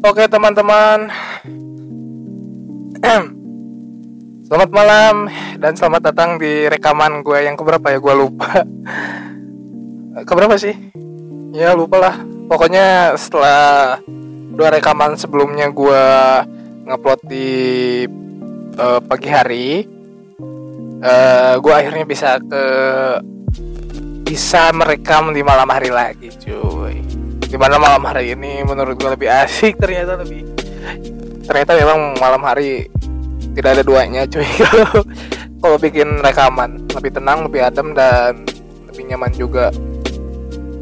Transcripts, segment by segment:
Oke teman-teman. Selamat malam dan selamat datang di rekaman gue yang keberapa ya? Gue lupa. Keberapa sih? Ya lupa lah. Pokoknya setelah dua rekaman sebelumnya gue ngupload di uh, pagi hari uh, Gue akhirnya bisa ke bisa merekam di malam hari lagi cuy Gimana malam hari ini? Menurut gue lebih asik ternyata lebih ternyata memang malam hari tidak ada duanya cuy. Kalau bikin rekaman lebih tenang lebih adem dan lebih nyaman juga.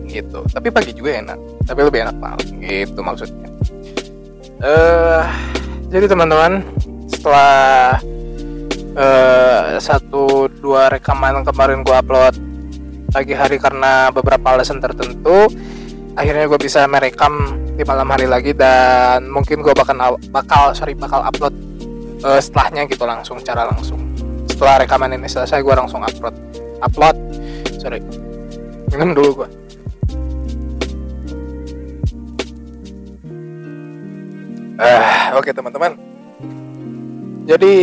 Gitu. Tapi pagi juga enak. Tapi lebih enak malam. Gitu maksudnya. Eh uh, jadi teman-teman setelah uh, satu dua rekaman kemarin gue upload pagi hari karena beberapa alasan tertentu akhirnya gue bisa merekam di malam hari lagi dan mungkin gue bakal bakal sorry bakal upload uh, setelahnya gitu langsung cara langsung. Setelah rekaman ini selesai gue langsung upload upload. Sorry. Minum dulu gue uh, oke okay, teman-teman. Jadi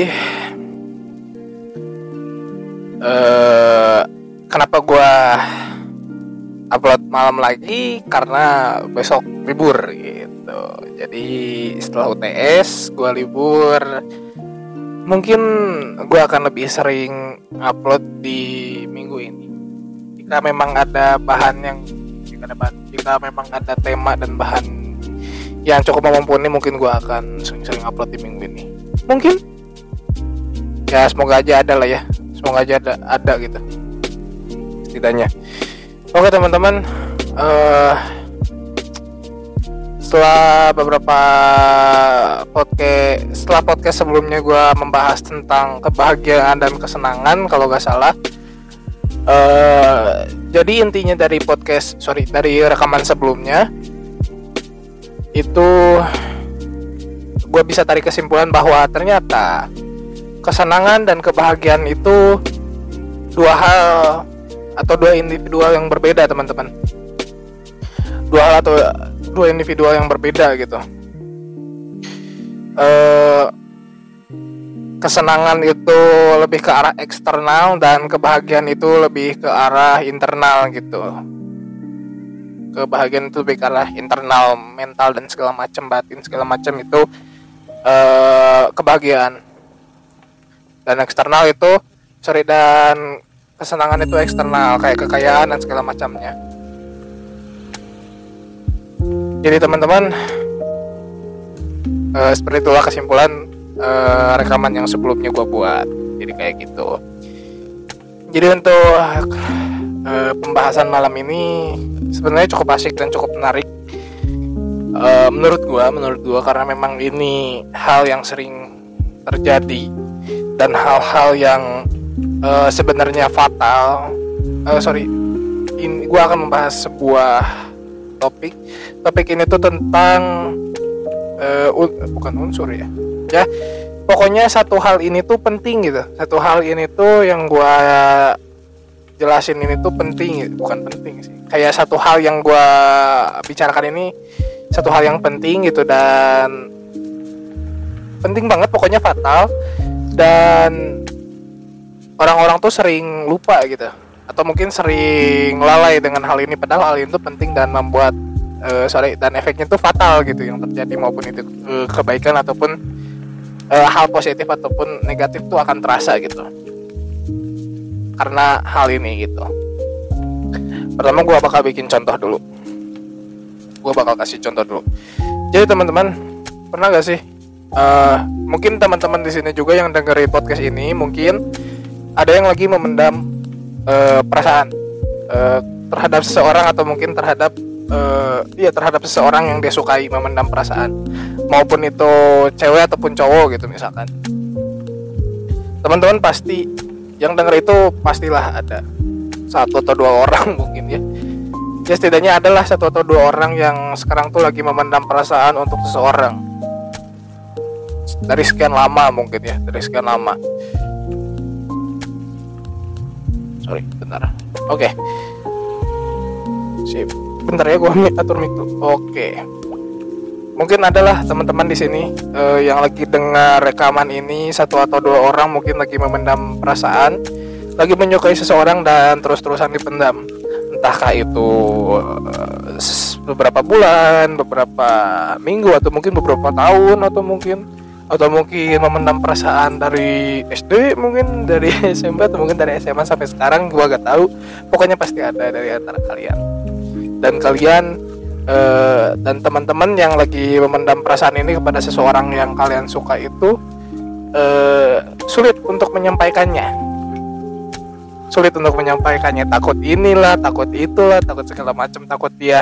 uh, kenapa gue upload malam lagi karena besok libur gitu. Jadi setelah UTS gue libur. Mungkin gue akan lebih sering upload di minggu ini. Jika memang ada bahan yang jika ada bahan, jika memang ada tema dan bahan yang cukup mumpuni mungkin gue akan sering-sering upload di minggu ini. Mungkin? Ya semoga aja ada lah ya. Semoga aja ada ada gitu. Setidaknya Oke teman-teman, uh, setelah beberapa podcast, setelah podcast sebelumnya gue membahas tentang kebahagiaan dan kesenangan kalau gak salah. Uh, jadi intinya dari podcast, sorry dari rekaman sebelumnya itu gue bisa tarik kesimpulan bahwa ternyata kesenangan dan kebahagiaan itu dua hal atau dua individual yang berbeda teman-teman. Dua hal atau dua individual yang berbeda gitu. Uh, kesenangan itu lebih ke arah eksternal dan kebahagiaan itu lebih ke arah internal gitu. Kebahagiaan itu lebih ke arah internal mental dan segala macam batin segala macam itu uh, kebahagiaan. Dan eksternal itu sorry dan kesenangan itu eksternal kayak kekayaan dan segala macamnya. Jadi teman-teman uh, seperti itulah kesimpulan uh, rekaman yang sebelumnya gue buat. Jadi kayak gitu. Jadi untuk uh, pembahasan malam ini sebenarnya cukup asik dan cukup menarik. Uh, menurut gue menurut gue karena memang ini hal yang sering terjadi dan hal-hal yang uh, sebenarnya fatal. Uh, sorry. Ini gue akan membahas sebuah topik. Topik ini tuh tentang uh, un, bukan unsur ya. Ya pokoknya satu hal ini tuh penting gitu. Satu hal ini tuh yang gue jelasin ini tuh penting gitu. bukan penting sih. Kayak satu hal yang gue bicarakan ini satu hal yang penting gitu dan penting banget pokoknya fatal. Dan orang-orang tuh sering lupa gitu. Atau mungkin sering lalai dengan hal ini padahal hal itu penting dan membuat uh, sorry dan efeknya tuh fatal gitu yang terjadi maupun itu uh, kebaikan ataupun uh, hal positif ataupun negatif tuh akan terasa gitu. Karena hal ini gitu. Pertama gue bakal bikin contoh dulu. Gue bakal kasih contoh dulu. Jadi teman-teman pernah gak sih uh, mungkin teman-teman di sini juga yang dengerin podcast ini mungkin ada yang lagi memendam uh, perasaan uh, terhadap seseorang atau mungkin terhadap uh, iya terhadap seseorang yang dia sukai memendam perasaan. Maupun itu cewek ataupun cowok gitu misalkan. Teman-teman pasti yang denger itu pastilah ada satu atau dua orang mungkin ya. Ya setidaknya adalah satu atau dua orang yang sekarang tuh lagi memendam perasaan untuk seseorang. Dari sekian lama mungkin ya dari sekian lama sorry bentar oke okay. bentar ya gue atur mic oke okay. mungkin adalah teman-teman di sini uh, yang lagi dengar rekaman ini satu atau dua orang mungkin lagi memendam perasaan lagi menyukai seseorang dan terus-terusan dipendam entahkah itu uh, beberapa bulan beberapa minggu atau mungkin beberapa tahun atau mungkin atau mungkin memendam perasaan dari SD mungkin dari SMP atau mungkin dari SMA sampai sekarang gua gak tahu. Pokoknya pasti ada dari antara kalian. Dan kalian uh, dan teman-teman yang lagi memendam perasaan ini kepada seseorang yang kalian suka itu uh, sulit untuk menyampaikannya. Sulit untuk menyampaikannya. Takut inilah takut itulah takut segala macam. Takut dia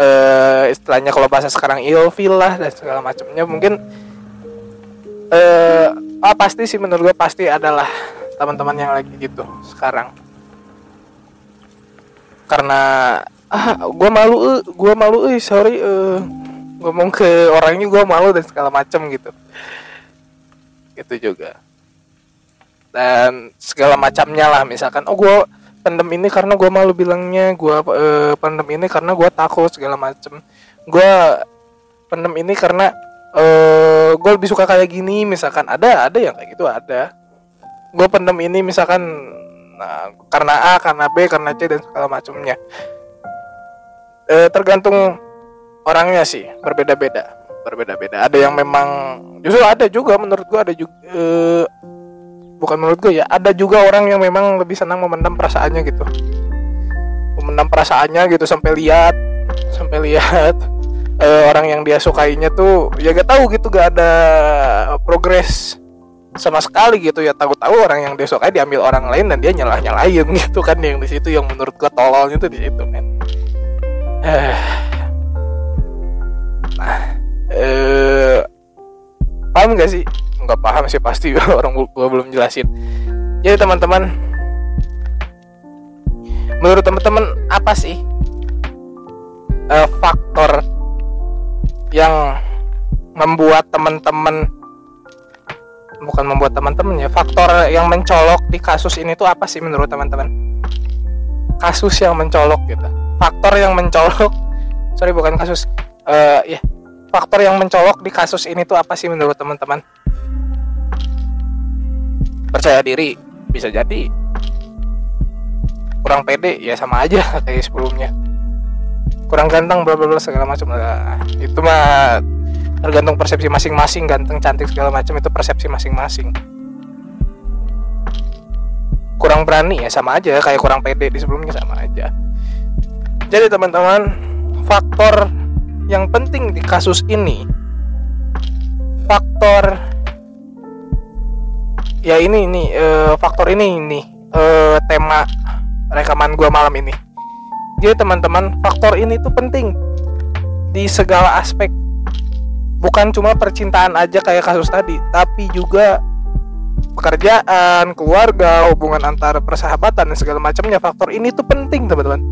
uh, istilahnya kalau bahasa sekarang ilfil lah dan segala macamnya. Mungkin eh ah, pasti sih menurut gue pasti adalah teman-teman yang lagi gitu sekarang. Karena ah gue malu eh gue malu eh sorry eh ngomong ke orangnya gue malu dan segala macam gitu. Itu juga. Dan segala macamnya lah misalkan oh gue pendem ini karena gue malu bilangnya gue eh, pendem ini karena gue takut segala macam gue pendem ini karena uh, eh, gue lebih suka kayak gini misalkan ada ada yang kayak gitu ada. Gue pendem ini misalkan nah, karena A karena B karena C dan segala macamnya uh, tergantung orangnya sih berbeda-beda berbeda-beda. Ada yang memang justru ada juga menurut gue ada juga uh, bukan menurut gue ya ada juga orang yang memang lebih senang memendam perasaannya gitu. Memendam perasaannya gitu sampai lihat sampai lihat uh, orang yang dia sukainya tuh ya gak tahu gitu gak ada progres sama sekali gitu. Ya tahu-tahu orang yang dia sukai diambil orang lain dan dia nyalah nyalahin gitu kan yang di situ yang menurut gua tololnya tuh di situ men. Nah eh paham gak sih? Nggak paham sih pasti orang gua belum jelasin. Jadi teman-teman menurut teman-teman apa sih uh, faktor yang membuat teman-teman bukan membuat teman-teman ya faktor yang mencolok di kasus ini tuh apa sih menurut teman-teman? Kasus yang mencolok gitu. Faktor yang mencolok. Sorry bukan kasus. Uh, ya faktor yang mencolok di kasus ini tuh apa sih menurut teman-teman? Percaya diri bisa jadi. Kurang pede ya sama aja kayak sebelumnya kurang ganteng bla bla bla segala macam. Nah, itu mah tergantung persepsi masing-masing ganteng cantik segala macam itu persepsi masing-masing. Kurang berani ya sama aja. Kayak kurang pede di sebelumnya sama aja. Jadi teman-teman faktor yang penting di kasus ini faktor ya ini ini uh, faktor ini ini uh, tema rekaman gua malam ini jadi teman-teman, faktor ini tuh penting di segala aspek. Bukan cuma percintaan aja kayak kasus tadi, tapi juga pekerjaan, keluarga, hubungan antara persahabatan dan segala macamnya. Faktor ini tuh penting, teman-teman.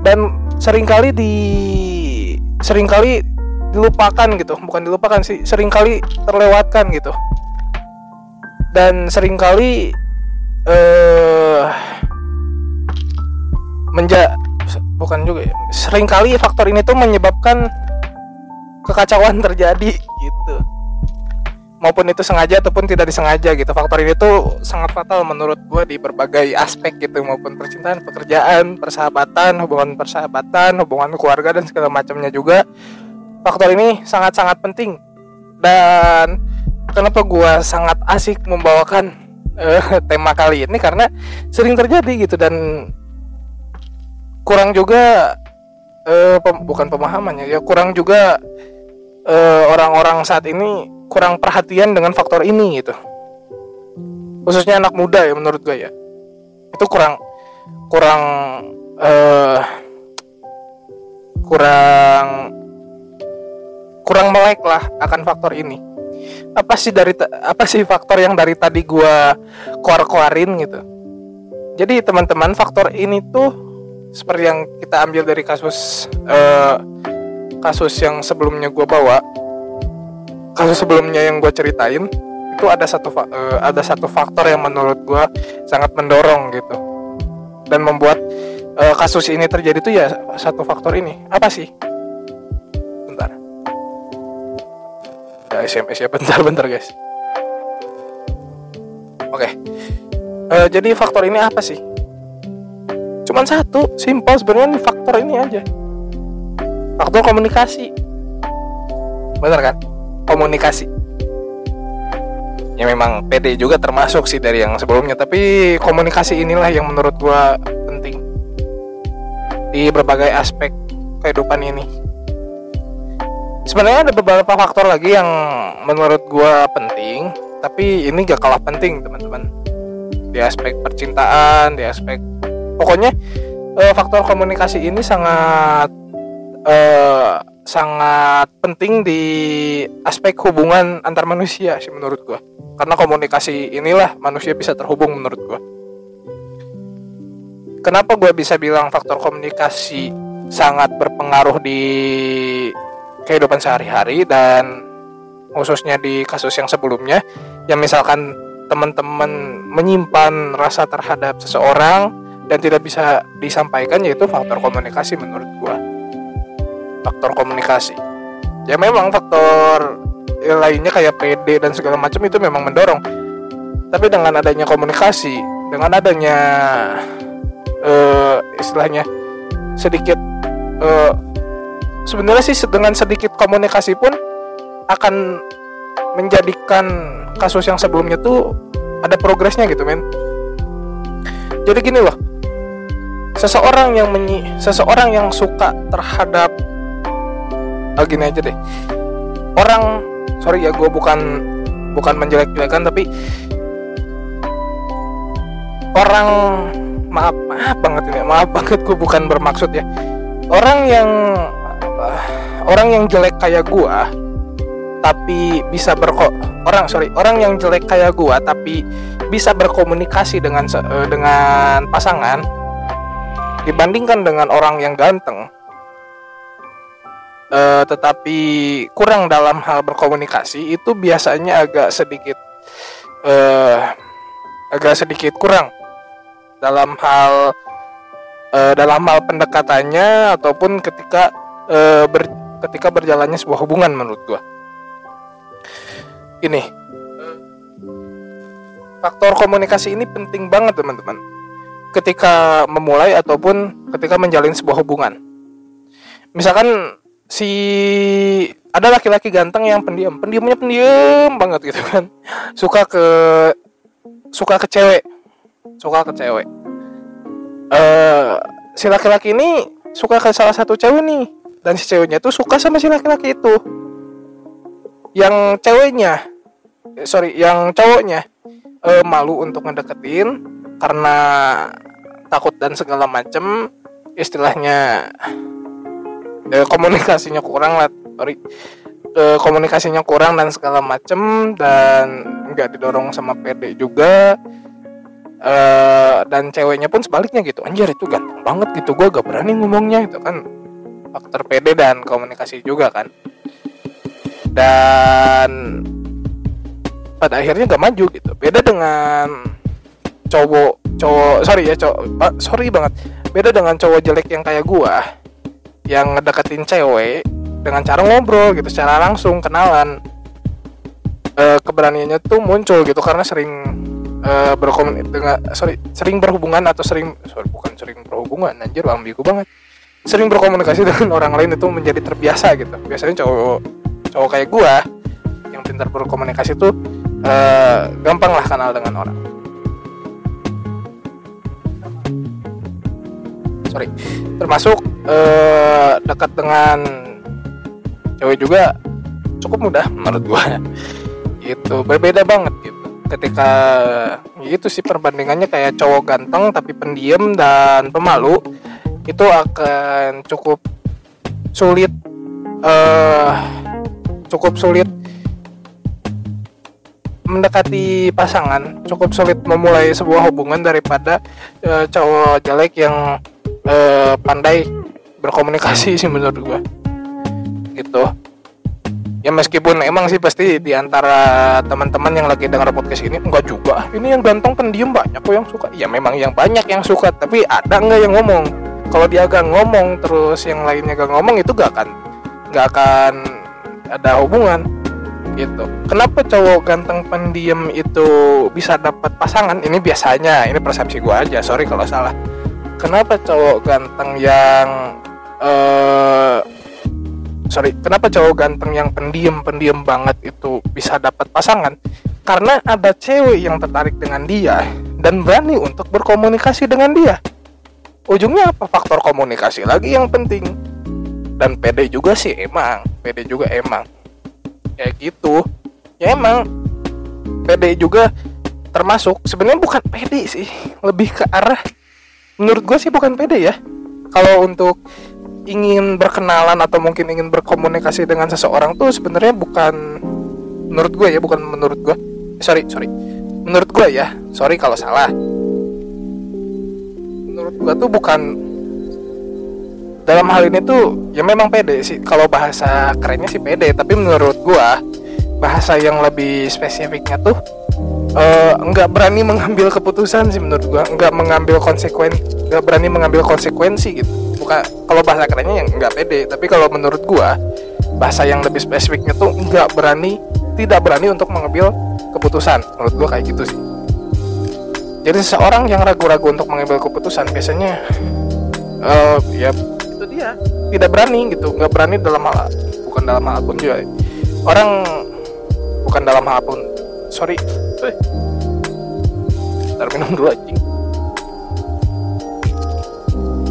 Dan sering kali di sering kali dilupakan gitu, bukan dilupakan sih, sering kali terlewatkan gitu. Dan sering kali eh menja bukan juga ya. Seringkali faktor ini tuh menyebabkan kekacauan terjadi gitu. Maupun itu sengaja ataupun tidak disengaja gitu. Faktor ini tuh sangat fatal menurut gue di berbagai aspek gitu. Maupun percintaan pekerjaan persahabatan hubungan persahabatan hubungan keluarga dan segala macamnya juga. Faktor ini sangat sangat penting. Dan kenapa gue sangat asik membawakan uh, tema kali ini? Karena sering terjadi gitu. Dan kurang juga uh, pem bukan pemahamannya ya kurang juga eh, orang-orang uh, saat ini kurang perhatian dengan faktor ini gitu. Khususnya anak muda ya menurut gue ya. Itu kurang kurang uh, kurang kurang melek lah akan faktor ini. Apa sih dari apa sih faktor yang dari tadi gue keluar-keluarin gitu? Jadi teman-teman faktor ini tuh seperti yang kita ambil dari kasus uh, kasus yang sebelumnya gue bawa kasus sebelumnya yang gue ceritain itu ada satu uh, ada satu faktor yang menurut gue sangat mendorong gitu. Dan membuat uh, kasus ini terjadi tuh ya satu faktor ini. Apa sih? Bentar. Ada SMS ya bentar-bentar guys. Oke. Uh, jadi faktor ini apa sih cuman satu simpel sebenarnya faktor ini aja. Faktor komunikasi. Bener kan? Komunikasi. Ya memang PD juga termasuk sih dari yang sebelumnya tapi komunikasi inilah yang menurut gua penting. Di berbagai aspek kehidupan ini. Sebenarnya ada beberapa faktor lagi yang menurut gue penting tapi ini gak kalah penting teman-teman. Di aspek percintaan di aspek pokoknya uh, faktor komunikasi ini sangat uh, sangat penting di aspek hubungan antar manusia sih menurut gue karena komunikasi inilah manusia bisa terhubung menurut gue kenapa gue bisa bilang faktor komunikasi sangat berpengaruh di kehidupan sehari-hari dan khususnya di kasus yang sebelumnya? Yang misalkan teman-teman menyimpan rasa terhadap seseorang dan tidak bisa disampaikan yaitu faktor komunikasi menurut gua. Faktor komunikasi. Ya memang faktor lainnya kayak PD dan segala macam itu memang mendorong. Tapi dengan adanya komunikasi dengan adanya uh, istilahnya sedikit uh, sebenarnya sih dengan sedikit komunikasi pun akan menjadikan kasus yang sebelumnya tuh ada progresnya gitu men. Jadi gini loh seseorang yang menyi seseorang yang suka terhadap oh gini aja deh. Orang sorry ya gue bukan bukan menjelek-jelekan tapi orang maaf maaf banget ini maaf banget gue bukan bermaksud ya. Orang yang orang yang jelek kayak gua tapi bisa berko orang sorry orang yang jelek kayak gua tapi bisa berkomunikasi dengan uh, dengan pasangan dibandingkan dengan orang yang ganteng uh, tetapi kurang dalam hal berkomunikasi itu biasanya agak sedikit uh, agak sedikit kurang. Dalam hal uh, dalam hal pendekatannya ataupun ketika uh, ber, ketika berjalannya sebuah hubungan menurut gue ini. Faktor komunikasi ini penting banget teman-teman ketika memulai ataupun ketika menjalin sebuah hubungan. Misalkan si ada laki-laki ganteng yang pendiam pendiamnya pendiam banget gitu kan. Suka ke suka ke cewek suka ke cewek. Uh, si laki-laki ini suka ke salah satu cewek nih dan si ceweknya tuh suka sama si laki-laki itu. Yang ceweknya eh, sorry yang cowoknya uh, malu untuk ngedeketin karena takut dan segala macem istilahnya uh, komunikasinya kurang lah sorry. Uh, komunikasinya kurang dan segala macem dan nggak didorong sama PD juga. Uh, dan ceweknya pun sebaliknya gitu anjir itu ganteng banget gitu gue gak berani ngomongnya itu kan faktor PD dan komunikasi juga kan. Dan pada akhirnya gak maju gitu. Beda dengan cowok cowok sorry ya cowok sorry banget. Beda dengan cowok jelek yang kayak gua yang ngedeketin cewek dengan cara ngobrol gitu secara langsung kenalan. E, keberaniannya tuh muncul gitu karena sering e, berkomunikasi dengan sorry sering berhubungan atau sering sorry bukan sering berhubungan anjir ambigu banget. Sering berkomunikasi dengan orang lain itu menjadi terbiasa gitu. Biasanya cowok cowok kayak gua yang pintar berkomunikasi tuh uh, gampang lah kenal dengan orang sorry. Termasuk uh, dekat dengan cewek juga cukup mudah menurut gua. Itu berbeda banget gitu. Ketika itu sih perbandingannya kayak cowok ganteng tapi pendiam dan pemalu itu akan cukup sulit uh, cukup sulit mendekati pasangan cukup sulit memulai sebuah hubungan daripada uh, cowok jelek yang uh, pandai berkomunikasi sih menurut gua. Gitu. Ya meskipun emang sih pasti di antara teman-teman yang lagi dengar podcast ini enggak juga. Ini yang ganteng pendiam banyak kok yang suka. Ya memang yang banyak yang suka tapi ada nggak yang ngomong? Kalau dia gak ngomong terus yang lainnya gak ngomong itu gak akan gak akan ada hubungan. Gitu. Kenapa cowok ganteng pendiam itu bisa dapat pasangan? Ini biasanya ini persepsi gue aja. Sorry kalau salah kenapa cowok ganteng yang uh, sorry kenapa cowok ganteng yang pendiam pendiam banget itu bisa dapat pasangan? Karena ada cewek yang tertarik dengan dia dan berani untuk berkomunikasi dengan dia. Ujungnya apa? Faktor komunikasi lagi yang penting. Dan pede juga sih emang. Pede juga emang. Kayak gitu. Ya emang. Pede juga termasuk sebenarnya bukan pede sih. Lebih ke arah menurut gue sih bukan pede ya. Kalau untuk ingin berkenalan atau mungkin ingin berkomunikasi dengan seseorang tuh sebenarnya bukan menurut gue ya bukan menurut gue sorry sorry. Menurut gue ya sorry kalau salah. Menurut gue tuh bukan dalam hal ini tuh ya memang pede sih. Kalau bahasa kerennya sih pede tapi menurut gua bahasa yang lebih spesifiknya tuh uh, berani mengambil keputusan sih menurut gua. Nggak mengambil konsekuensi nggak berani mengambil konsekuensi gitu. Bukan kalau bahasa kerennya yang nggak pede tapi kalau menurut gua bahasa yang lebih spesifiknya tuh nggak berani tidak berani untuk mengambil keputusan. Menurut gua kayak gitu sih. Jadi seseorang yang ragu-ragu untuk mengambil keputusan biasanya uh, ya dia. Tidak berani gitu nggak berani dalam hal bukan dalam hal pun juga. Orang bukan dalam hal pun sorry. Eh. ntar minum dulu anjing.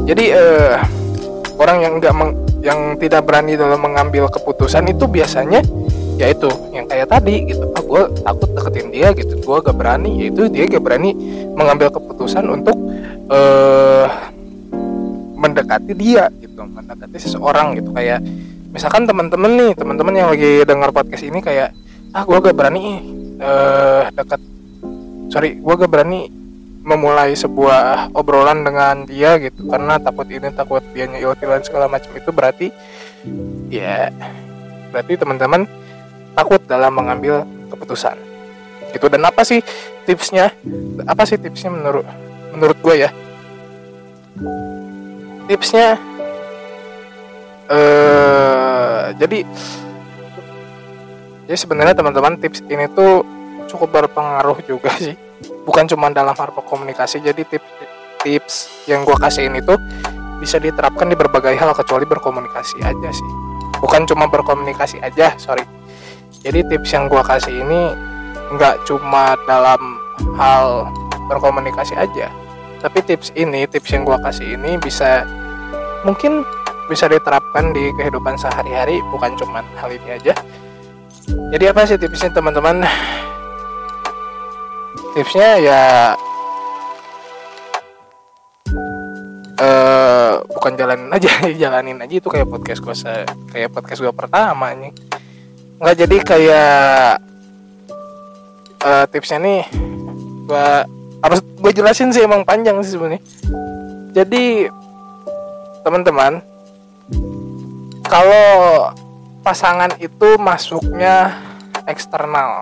Jadi uh, orang yang nggak yang tidak berani dalam mengambil keputusan itu biasanya yaitu yang kayak tadi gitu. Ah gue takut deketin dia gitu. Gue gak berani yaitu dia gak berani mengambil keputusan untuk uh, mendekati dia gitu. Mendekati seseorang gitu. Kayak misalkan teman-teman nih teman-teman yang lagi dengar podcast ini kayak ah gue gak berani uh, dekat. Sorry gue gak berani memulai sebuah obrolan dengan dia gitu karena takut ini takut dia iltilan segala macam itu berarti ya berarti teman-teman takut dalam mengambil keputusan. Itu dan apa sih tipsnya? Apa sih tipsnya menurut menurut gue ya? Tipsnya uh, jadi jadi sebenarnya teman-teman tips ini tuh cukup berpengaruh juga sih. Bukan cuma dalam hal komunikasi jadi tips tips yang gue kasih ini tuh bisa diterapkan di berbagai hal kecuali berkomunikasi aja sih. Bukan cuma berkomunikasi aja sorry. Jadi tips yang gue kasih ini nggak cuma dalam hal berkomunikasi aja tapi tips ini tips yang gue kasih ini bisa mungkin bisa diterapkan di kehidupan sehari-hari bukan cuman hal ini aja jadi apa sih tipsnya teman-teman? Tipsnya ya uh, bukan jalanin aja jalanin aja itu kayak podcast gue kayak podcast gue pertama nih nggak jadi kayak uh, tipsnya nih gue harus gue jelasin sih emang panjang sih sebenarnya. Jadi teman-teman kalau pasangan itu masuknya eksternal.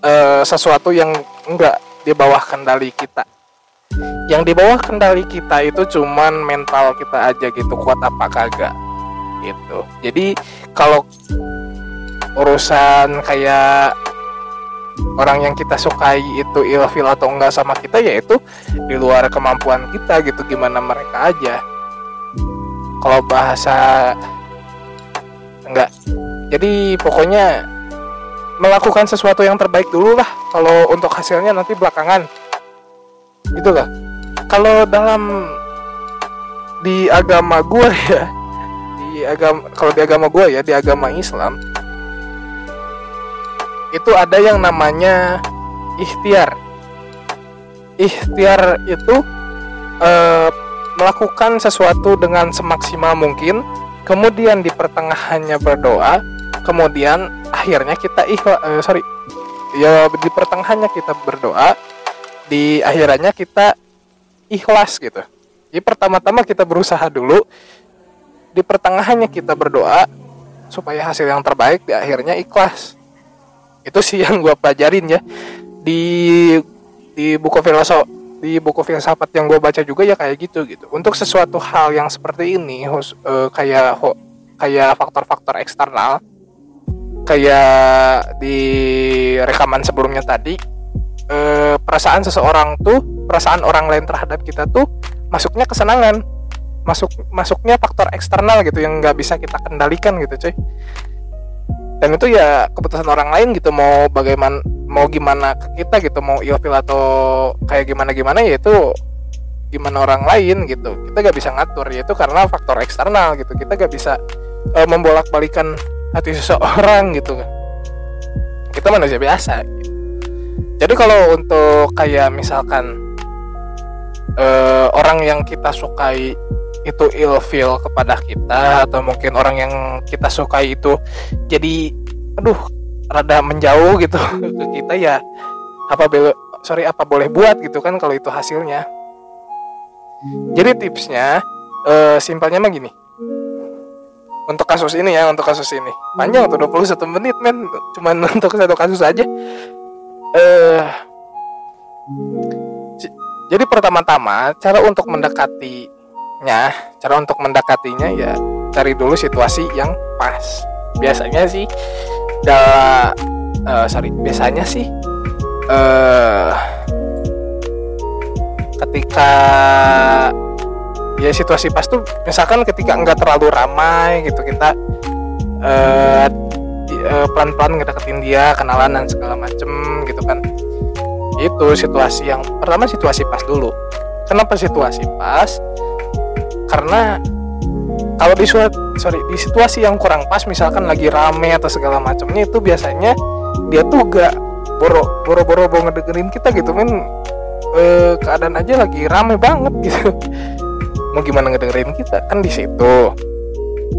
E, sesuatu yang enggak di bawah kendali kita. Yang di bawah kendali kita itu cuman mental kita aja gitu kuat apa kagak gitu. Jadi kalau urusan kayak orang yang kita sukai itu ilfil atau enggak sama kita yaitu di luar kemampuan kita gitu gimana mereka aja. Kalau bahasa enggak jadi pokoknya melakukan sesuatu yang terbaik dulu lah. Kalau untuk hasilnya nanti belakangan. Gitu lah kalau dalam di agama gue ya di agama kalau di agama gue ya di agama Islam itu ada yang namanya ikhtiar. Ikhtiar itu e, melakukan sesuatu dengan semaksimal mungkin, kemudian di pertengahannya berdoa, kemudian akhirnya kita ikhlas, e, sorry, ya di pertengahannya kita berdoa, di akhirannya kita ikhlas gitu. Jadi pertama-tama kita berusaha dulu, di pertengahannya kita berdoa supaya hasil yang terbaik di akhirnya ikhlas itu sih yang gue pelajarin ya di di buku filsafat di buku filsafat yang gue baca juga ya kayak gitu gitu. Untuk sesuatu hal yang seperti ini hus, uh, kayak kayak faktor-faktor eksternal kayak di rekaman sebelumnya tadi eh, perasaan seseorang tuh perasaan orang lain terhadap kita tuh masuknya kesenangan. Masuk masuknya faktor eksternal gitu yang nggak bisa kita kendalikan gitu cuy dan itu ya keputusan orang lain gitu mau bagaimana mau gimana ke kita gitu mau ilfil atau kayak gimana gimana ya itu gimana orang lain gitu. Kita gak bisa ngatur ya itu karena faktor eksternal gitu. Kita gak bisa uh, membolak balikan hati seseorang gitu. Kita manusia biasa. Gitu. jadi kalau untuk kayak misalkan uh, orang yang kita sukai itu ilfeel kepada kita atau mungkin orang yang kita sukai itu jadi aduh rada menjauh gitu. Ke kita ya apa boleh sorry apa boleh buat gitu kan kalau itu hasilnya. Jadi tipsnya uh, simpelnya mah gini. Untuk kasus ini ya untuk kasus ini. Panjang tuh 21 menit men. Cuman untuk satu kasus aja. Eh uh, jadi pertama-tama cara untuk mendekati nya cara untuk mendekatinya ya cari dulu situasi yang pas. Biasanya sih dalam uh, sorry biasanya sih uh, ketika ya situasi pas tuh misalkan ketika enggak terlalu ramai gitu kita uh, uh, pelan-pelan ngedeketin dia kenalan dan segala macem gitu kan. Itu situasi yang pertama situasi pas dulu. Kenapa situasi pas? Karena kalau di sorry di situasi yang kurang pas misalkan lagi rame atau segala macamnya itu biasanya dia tuh gak boro boro boro mau ngedengerin kita gitu men. E, keadaan aja lagi rame banget gitu. Mau gimana ngedengerin kita? Kan di situ.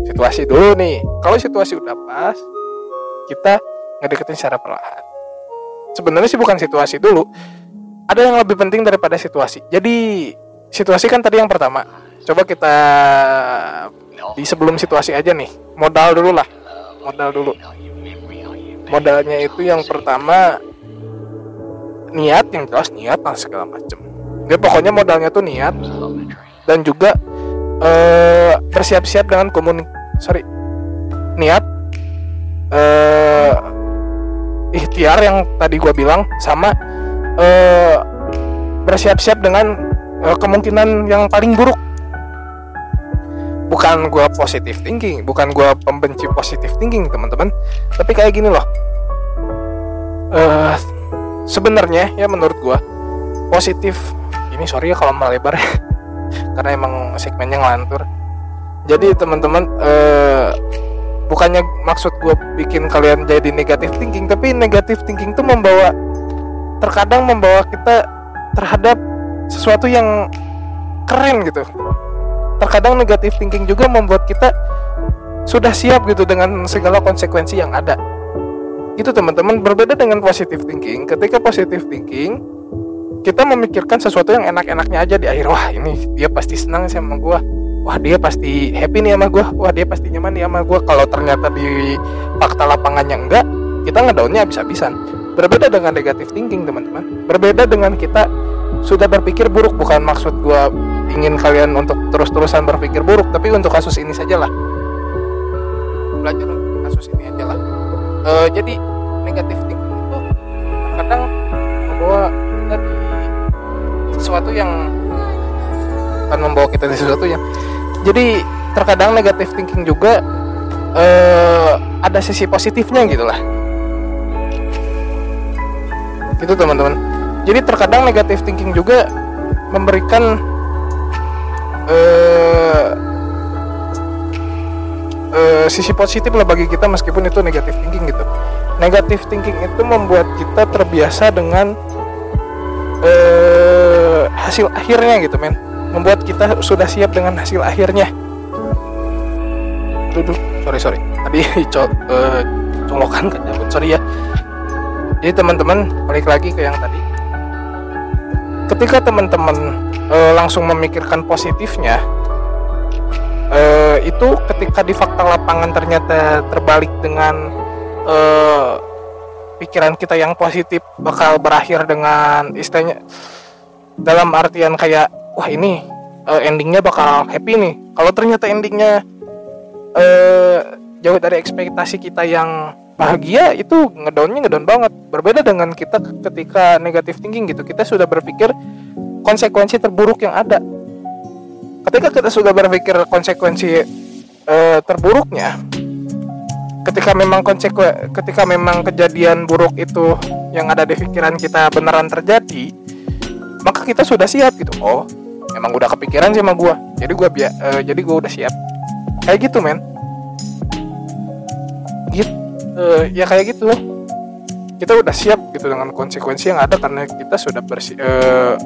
Situasi dulu nih. Kalau situasi udah pas kita ngedeketin secara perlahan. Sebenarnya sih bukan situasi dulu. Ada yang lebih penting daripada situasi. Jadi situasi kan tadi yang pertama. Coba kita di sebelum situasi aja nih modal dulu lah. Modal dulu. Modalnya itu yang pertama niat yang jelas niat lah segala macem. Dia pokoknya modalnya tuh niat. Dan juga uh, bersiap-siap dengan komunik sorry niat uh, ikhtiar yang tadi gue bilang sama uh, bersiap-siap dengan uh, kemungkinan yang paling buruk bukan gue positif thinking bukan gue pembenci positif thinking teman-teman. Tapi kayak gini loh. Uh, sebenarnya ya menurut gue positif ini sorry ya kalau melebar ya karena emang segmennya ngelantur. Jadi teman-teman uh, bukannya maksud gue bikin kalian jadi negatif thinking tapi negatif thinking tuh membawa terkadang membawa kita terhadap sesuatu yang keren gitu terkadang negatif thinking juga membuat kita sudah siap gitu dengan segala konsekuensi yang ada. Itu teman-teman berbeda dengan positive thinking. Ketika positive thinking kita memikirkan sesuatu yang enak-enaknya aja di akhir wah ini dia pasti senang sih sama gue wah dia pasti happy nih sama gue wah dia pasti nyaman nih sama gue kalau ternyata di fakta lapangannya enggak kita ngedaunnya habis-habisan. Berbeda dengan negatif thinking teman-teman. Berbeda dengan kita sudah berpikir buruk bukan maksud gue ingin kalian untuk terus-terusan berpikir buruk tapi untuk kasus ini sajalah. Belajar untuk kasus ini aja lah e, jadi negatif thinking itu kadang membawa kita di sesuatu yang akan membawa kita di sesuatu yang jadi terkadang negatif thinking juga e, ada sisi positifnya gitu lah itu teman-teman. Jadi terkadang negatif thinking juga memberikan uh, uh, sisi positif lah bagi kita meskipun itu negatif thinking gitu. Negatif thinking itu membuat kita terbiasa dengan uh, hasil akhirnya gitu men. Membuat kita sudah siap dengan hasil akhirnya. Duduk. Sorry sorry. Tadi co uh, colokan kejabut sorry ya. Jadi teman-teman balik lagi ke yang tadi ketika teman-teman uh, langsung memikirkan positifnya uh, itu ketika di fakta lapangan ternyata terbalik dengan uh, pikiran kita yang positif bakal berakhir dengan istilahnya dalam artian kayak wah ini uh, endingnya bakal happy nih. Kalau ternyata endingnya uh, jauh dari ekspektasi kita yang bahagia itu ngedownnya ngedown banget. Berbeda dengan kita ketika negatif thinking gitu kita sudah berpikir konsekuensi terburuk yang ada. Ketika kita sudah berpikir konsekuensi uh, terburuknya ketika memang konsekuen ketika memang kejadian buruk itu yang ada di pikiran kita beneran terjadi maka kita sudah siap gitu. Oh emang udah kepikiran sih sama gue jadi gue biar uh, jadi gue udah siap. Kayak gitu men. Gitu uh, ya kayak gitu. Kita udah siap gitu dengan konsekuensi yang ada karena kita sudah bersih uh,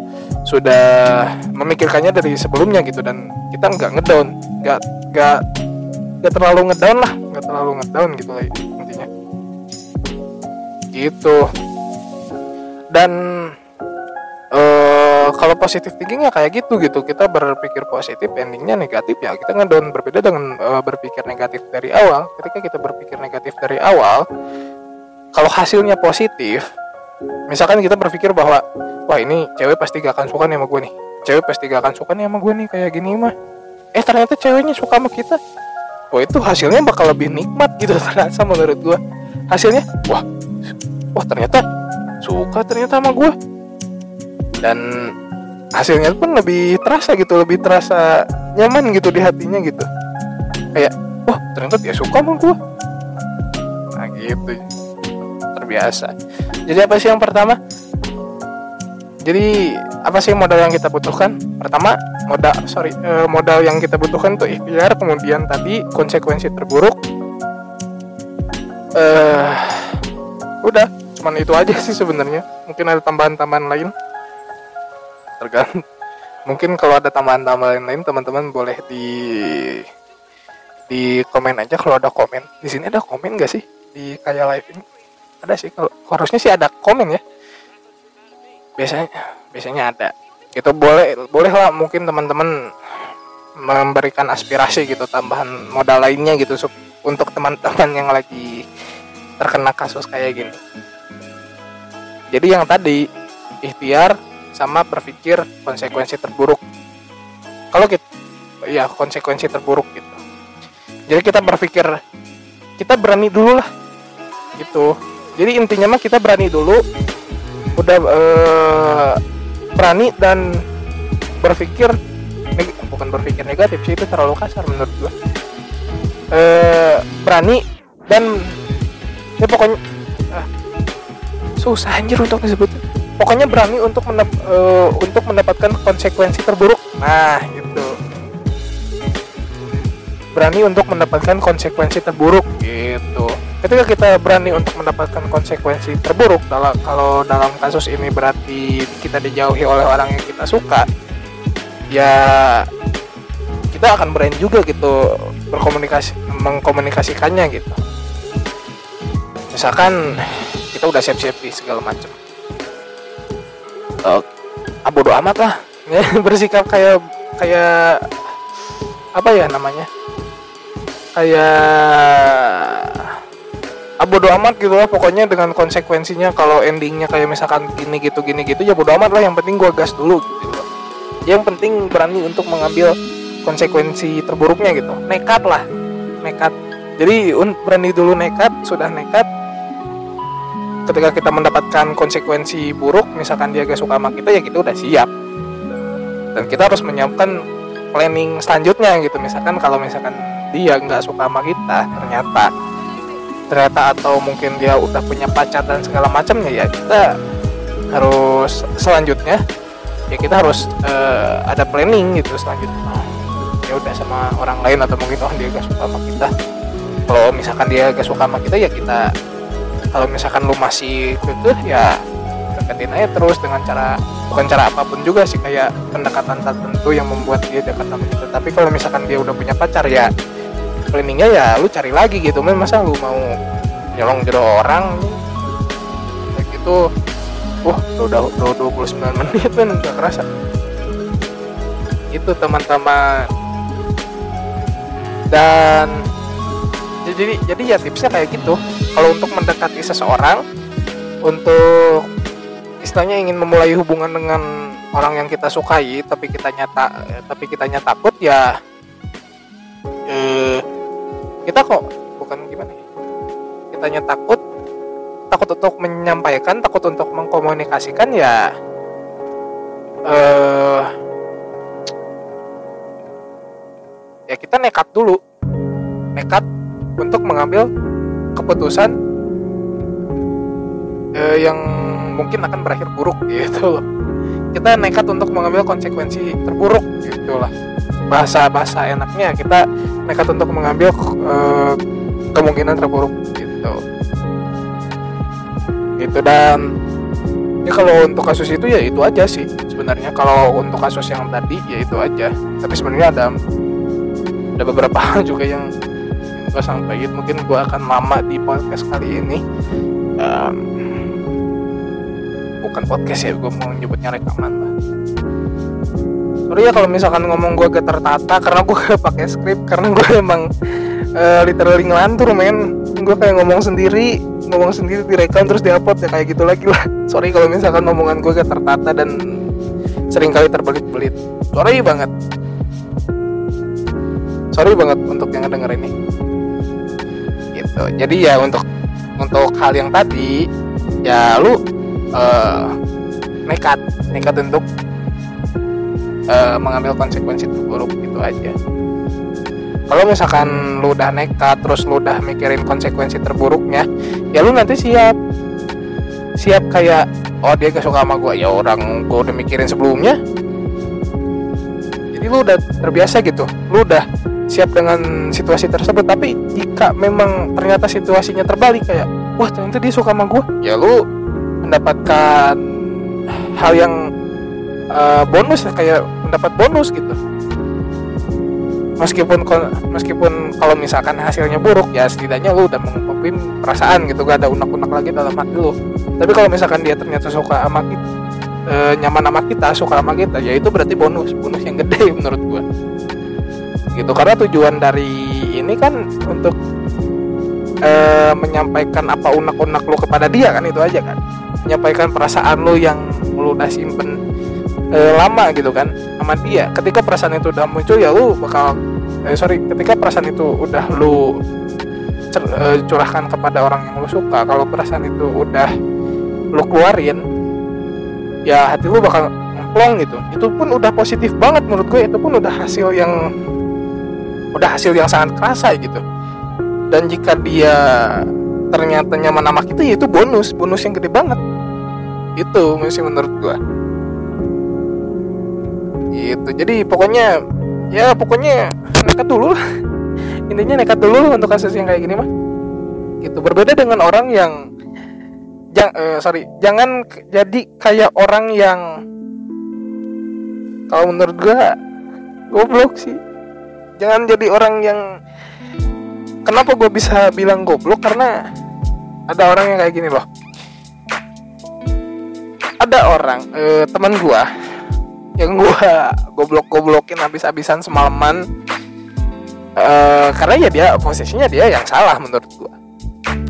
sudah memikirkannya dari sebelumnya gitu dan kita nggak ngedown nggak nggak nggak terlalu ngedown lah nggak terlalu ngedown gitu lah intinya. Gitu. Dan kalau positif thinking ya kayak gitu gitu. Kita berpikir positif endingnya negatif ya kita ngedown berbeda dengan uh, berpikir negatif dari awal. Ketika kita berpikir negatif dari awal kalau hasilnya positif misalkan kita berpikir bahwa wah ini cewek pasti gak akan suka nih sama gue nih. Cewek pasti gak akan suka nih sama gue nih kayak gini mah. Eh ternyata ceweknya suka sama kita. Wah itu hasilnya bakal lebih nikmat gitu ternyata menurut gue hasilnya wah wah ternyata suka ternyata sama gue dan hasilnya pun lebih terasa gitu lebih terasa nyaman gitu di hatinya gitu. Kayak wah ternyata dia suka sama gue nah gitu. Terbiasa. Jadi apa sih yang pertama? Jadi apa sih modal yang kita butuhkan? Pertama modal sorry eh, modal yang kita butuhkan itu ikhtiar kemudian tadi konsekuensi terburuk. Eh udah cuman itu aja sih sebenarnya. Mungkin ada tambahan-tambahan lain tergantung mungkin kalau ada tambahan-tambahan lain teman-teman boleh di di komen aja kalau ada komen. Di sini ada komen gak sih? Di kayak live ini? Ada sih kalau harusnya sih ada komen ya. Biasanya biasanya ada. Itu boleh boleh lah mungkin teman-teman memberikan aspirasi gitu tambahan modal lainnya gitu untuk teman-teman yang lagi terkena kasus kayak gini. Jadi yang tadi ikhtiar sama berpikir konsekuensi terburuk. Kalau kita ya konsekuensi terburuk gitu. Jadi kita berpikir kita berani dulu lah gitu. Jadi intinya mah kita berani dulu udah uh, berani dan berpikir bukan berpikir negatif sih itu terlalu kasar menurut gua. Uh, berani dan ya pokoknya uh, susah anjir untuk disebut pokoknya berani untuk mendap uh, untuk mendapatkan konsekuensi terburuk. Nah gitu. Berani untuk mendapatkan konsekuensi terburuk gitu. Ketika kita berani untuk mendapatkan konsekuensi terburuk dalam kalau dalam kasus ini berarti kita dijauhi oleh orang yang kita suka ya kita akan berani juga gitu berkomunikasi mengkomunikasikannya gitu. Misalkan kita udah siap-siap di segala macam uh, ah, bodo amat lah. Ya, bersikap kayak kayak apa ya namanya? Kayak ah bodo amat gitu lah pokoknya dengan konsekuensinya kalau endingnya kayak misalkan gini gitu gini gitu ya bodo amat lah. Yang penting gua gas dulu gitu. Yang penting berani untuk mengambil konsekuensi terburuknya gitu. Nekat lah nekat. Jadi berani dulu nekat sudah nekat ketika kita mendapatkan konsekuensi buruk misalkan dia gak suka sama kita ya kita udah siap. Dan kita harus menyiapkan planning selanjutnya gitu. Misalkan kalau misalkan dia nggak suka sama kita ternyata ternyata atau mungkin dia udah punya pacar dan segala macamnya ya kita harus selanjutnya ya kita harus uh, ada planning gitu selanjutnya. Ya udah sama orang lain atau mungkin oh dia gak suka sama kita. Kalau misalkan dia gak suka sama kita ya kita kalau misalkan lu masih kekeh ya deketin aja terus dengan cara bukan cara apa pun juga sih kayak pendekatan tertentu yang membuat dia dekat sama kita. Tapi kalau misalkan dia udah punya pacar ya planningnya ya lu cari lagi gitu men. Masa lu mau nyolong jodoh orang? Kayak gitu. Wah udah udah 29 menit men. Udah kerasa. Itu teman-teman. Dan jadi jadi ya tipsnya kayak gitu. Kalau untuk mendekati seseorang untuk istilahnya ingin memulai hubungan dengan orang yang kita sukai tapi kita nyata tapi kita nyata takut ya eh, kita kok bukan gimana ya? Kita kitanya takut takut untuk menyampaikan takut untuk mengkomunikasikan ya eh ya kita nekat dulu. Nekat untuk mengambil keputusan eh, yang mungkin akan berakhir buruk gitu loh. Kita nekat untuk mengambil konsekuensi terburuk gitu lah. Bahasa bahasa enaknya kita nekat untuk mengambil uh, kemungkinan terburuk gitu. Gitu dan ya kalau untuk kasus itu ya itu aja sih sebenarnya. Kalau untuk kasus yang tadi ya itu aja. Tapi sebenarnya ada ada beberapa hal juga yang gue sampaikan mungkin gue akan lama di podcast kali ini. Um, bukan podcast ya gue mau nyebutnya rekaman lah. Sorry ya kalau misalkan ngomong gue gak tertata karena gue gak pakai skrip karena gue emang uh, literally ngelantur men. Gue kayak ngomong sendiri ngomong sendiri direkam terus diupload ya kayak gitu lagi lah. Sorry kalau misalkan omongan gue gak tertata dan sering kali terbelit-belit. Sorry banget. Sorry banget untuk yang denger ini gitu. Jadi ya untuk untuk hal yang tadi ya lu uh, nekat nekat untuk uh, mengambil konsekuensi terburuk gitu aja. Kalau misalkan lu udah nekat terus lu udah mikirin konsekuensi terburuknya ya lu nanti siap. Siap kayak oh dia gak suka sama gue ya orang gue udah mikirin sebelumnya. Jadi lu udah terbiasa gitu. Lu udah siap dengan situasi tersebut tapi jika memang ternyata situasinya terbalik kayak wah ternyata dia suka sama gue ya lu mendapatkan hal yang uh, bonus kayak mendapat bonus gitu. Meskipun meskipun kalau misalkan hasilnya buruk ya setidaknya lu udah mengungkapin perasaan gitu gak ada unek-unek lagi dalam hati lu. Tapi kalau misalkan dia ternyata suka sama kita e, nyaman sama kita suka sama kita ya itu berarti bonus bonus yang gede menurut gua gitu. Karena tujuan dari ini kan untuk e, menyampaikan apa unek-unek lu kepada dia kan itu aja kan. Menyampaikan perasaan lu yang lu udah simpen e, lama gitu kan sama dia. Ketika perasaan itu udah muncul ya lu bakal eh, sorry ketika perasaan itu udah lu cer, e, curahkan kepada orang yang lu suka kalau perasaan itu udah lu keluarin ya hati lu bakal plong gitu. Itu pun udah positif banget menurut gue itu pun udah hasil yang udah hasil yang sangat kerasa gitu. Dan jika dia ternyata nyaman sama kita ya itu bonus. Bonus yang gede banget. Itu masih menurut gue gitu. Jadi pokoknya ya pokoknya nekat dulu lah. Intinya nekat dulu untuk kasus yang kayak gini mah. Gitu. Berbeda dengan orang yang jang, uh, sorry jangan jadi kayak orang yang kalau menurut gua goblok sih jangan jadi orang yang kenapa gue bisa bilang goblok? Karena ada orang yang kayak gini loh. Ada orang uh, teman gua yang gua goblok-goblokin habis-habisan semalaman. Uh, karena ya dia posisinya dia yang salah menurut gua.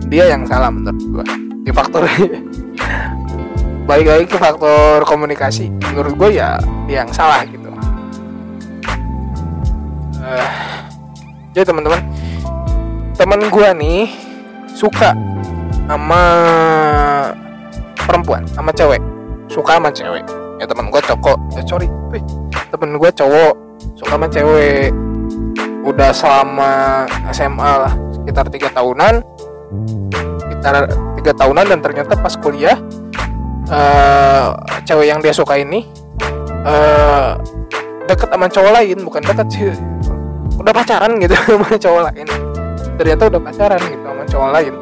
Dia yang salah menurut gua. Di faktor balik lagi ke faktor komunikasi. Menurut gua ya dia yang salah gitu uh, teman-teman. Teman gua nih suka sama perempuan sama cewek. Suka sama cewek. Ya teman gue cowok. Ya sorry. Wih, temen gue cowok. Suka sama cewek. Udah selama SMA lah sekitar tiga tahunan. Sekitar tiga tahunan dan ternyata pas kuliah uh, cewek yang dia suka ini uh, deket sama cowok lain bukan deket sih udah pacaran gitu sama cowok lain. Ternyata udah pacaran gitu sama cowok lain.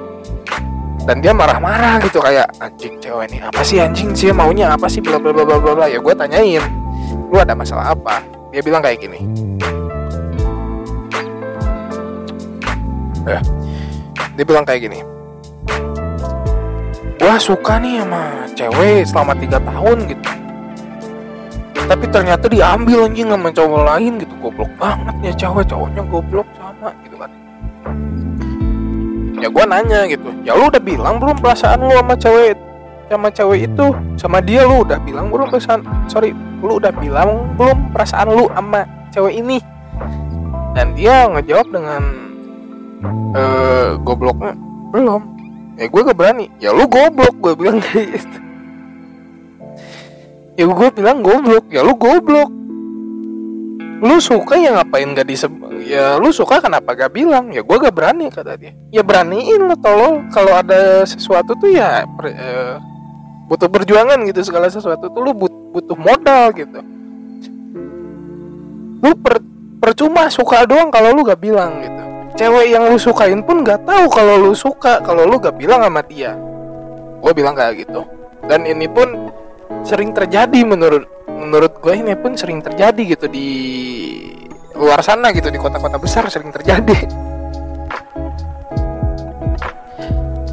Dan dia marah-marah gitu kayak anjing cewek ini apa sih? Anjing sih maunya apa sih? Bla bla bla bla bla ya gue tanyain lu ada masalah apa? Dia bilang kayak gini. Ya. Dia bilang kayak gini gue suka nih sama cewek selama tiga tahun gitu tapi ternyata diambil anjing sama cowok lain gitu. Goblok banget ya cewek cowoknya goblok sama gitu kan. Ya gue nanya gitu ya lu udah bilang belum perasaan lu sama cewek sama cewek itu? Sama dia lu udah bilang belum perasaan sorry lu udah bilang belum perasaan lu sama cewek ini? Dan dia ngejawab dengan eh gobloknya belum. Ya gue gak berani. Ya lu goblok gue bilang kayak gitu ya gue bilang goblok. Ya lu goblok. Lu suka ya ngapain gak diseb ya lu suka kenapa gak bilang? Ya gue gak berani kata dia. Ya beraniin lo tolong. Kalau ada sesuatu tuh ya per, eh, butuh perjuangan gitu segala sesuatu tuh lu but, butuh modal gitu. Lu per, percuma suka doang kalau lu gak bilang gitu. Cewek yang lu sukain pun gak tahu kalau lu suka kalau lu gak bilang sama dia. Gue bilang kayak gitu. Dan ini pun sering terjadi menurut menurut gue ini pun sering terjadi gitu di luar sana gitu di kota-kota besar sering terjadi.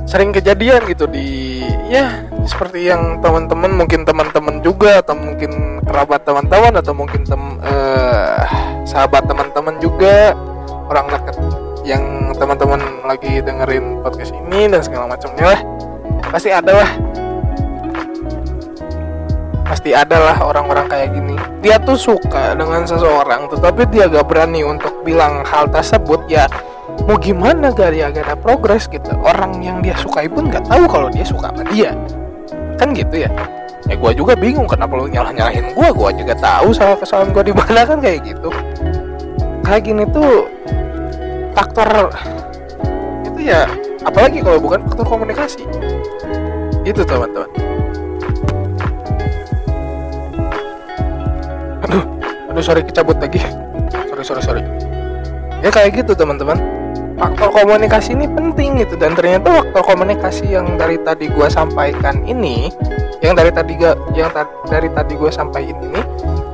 Sering kejadian gitu di ya seperti yang teman-teman mungkin teman-teman juga atau mungkin kerabat teman-teman atau mungkin tem uh, sahabat teman-teman juga orang dekat yang teman-teman lagi dengerin podcast ini dan segala macamnya lah. Pasti ada lah pasti ada lah orang-orang kayak gini. Dia tuh suka dengan seseorang tetapi dia gak berani untuk bilang hal tersebut. Ya mau gimana gak dia gak ada progres gitu? Orang yang dia sukai pun gak tahu kalau dia suka sama dia. Kan gitu ya? Ya gue juga bingung kenapa lu nyalah nyalahin gue gue juga tahu salah kesalahan gue di mana kan kayak gitu. Kayak gini tuh faktor itu ya apalagi kalau bukan faktor komunikasi. Itu teman-teman aduh aduh sorry cabut lagi. Sorry sorry sorry. Ya kayak gitu teman-teman. Faktor komunikasi ini penting gitu. Dan ternyata faktor komunikasi yang dari tadi gue sampaikan ini yang dari tadi gak yang ta dari tadi gue sampaikan ini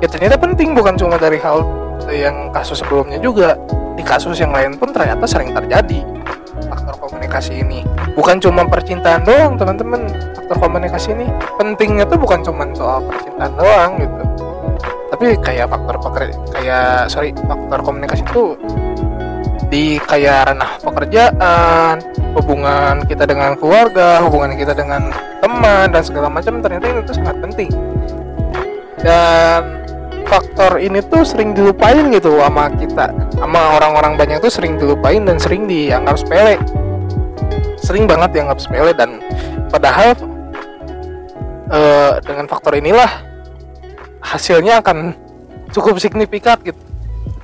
ya ternyata penting bukan cuma dari hal yang kasus sebelumnya juga. Di kasus yang lain pun ternyata sering terjadi faktor komunikasi ini. Bukan cuma percintaan doang teman-teman. Faktor komunikasi ini pentingnya tuh bukan cuma soal percintaan doang gitu tapi kayak faktor pekerja kayak sorry faktor komunikasi itu di kayak ranah pekerjaan hubungan kita dengan keluarga hubungan kita dengan teman dan segala macam ternyata itu sangat penting. Dan faktor ini tuh sering dilupain gitu sama kita sama orang-orang banyak tuh sering dilupain dan sering dianggap sepele. Sering banget dianggap sepele dan padahal uh, dengan faktor inilah hasilnya akan cukup signifikan gitu.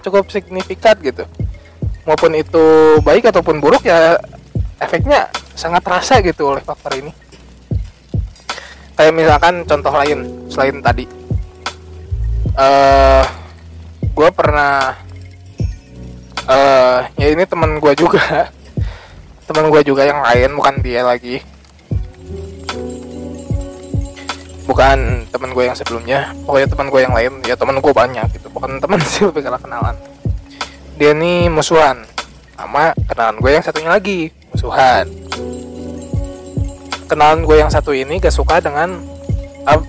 Cukup signifikan gitu. Maupun itu baik ataupun buruk ya efeknya sangat terasa gitu oleh faktor ini. Kayak misalkan contoh lain selain tadi. Uh, gue pernah uh, ya ini teman gue juga. Teman gue juga yang lain bukan dia lagi bukan teman gue yang sebelumnya pokoknya teman gue yang lain. Ya teman gue banyak gitu. Bukan teman sih lebih karena kenalan. Dia nih musuhan sama kenalan gue yang satunya lagi musuhan. Kenalan gue yang satu ini gak suka dengan uh,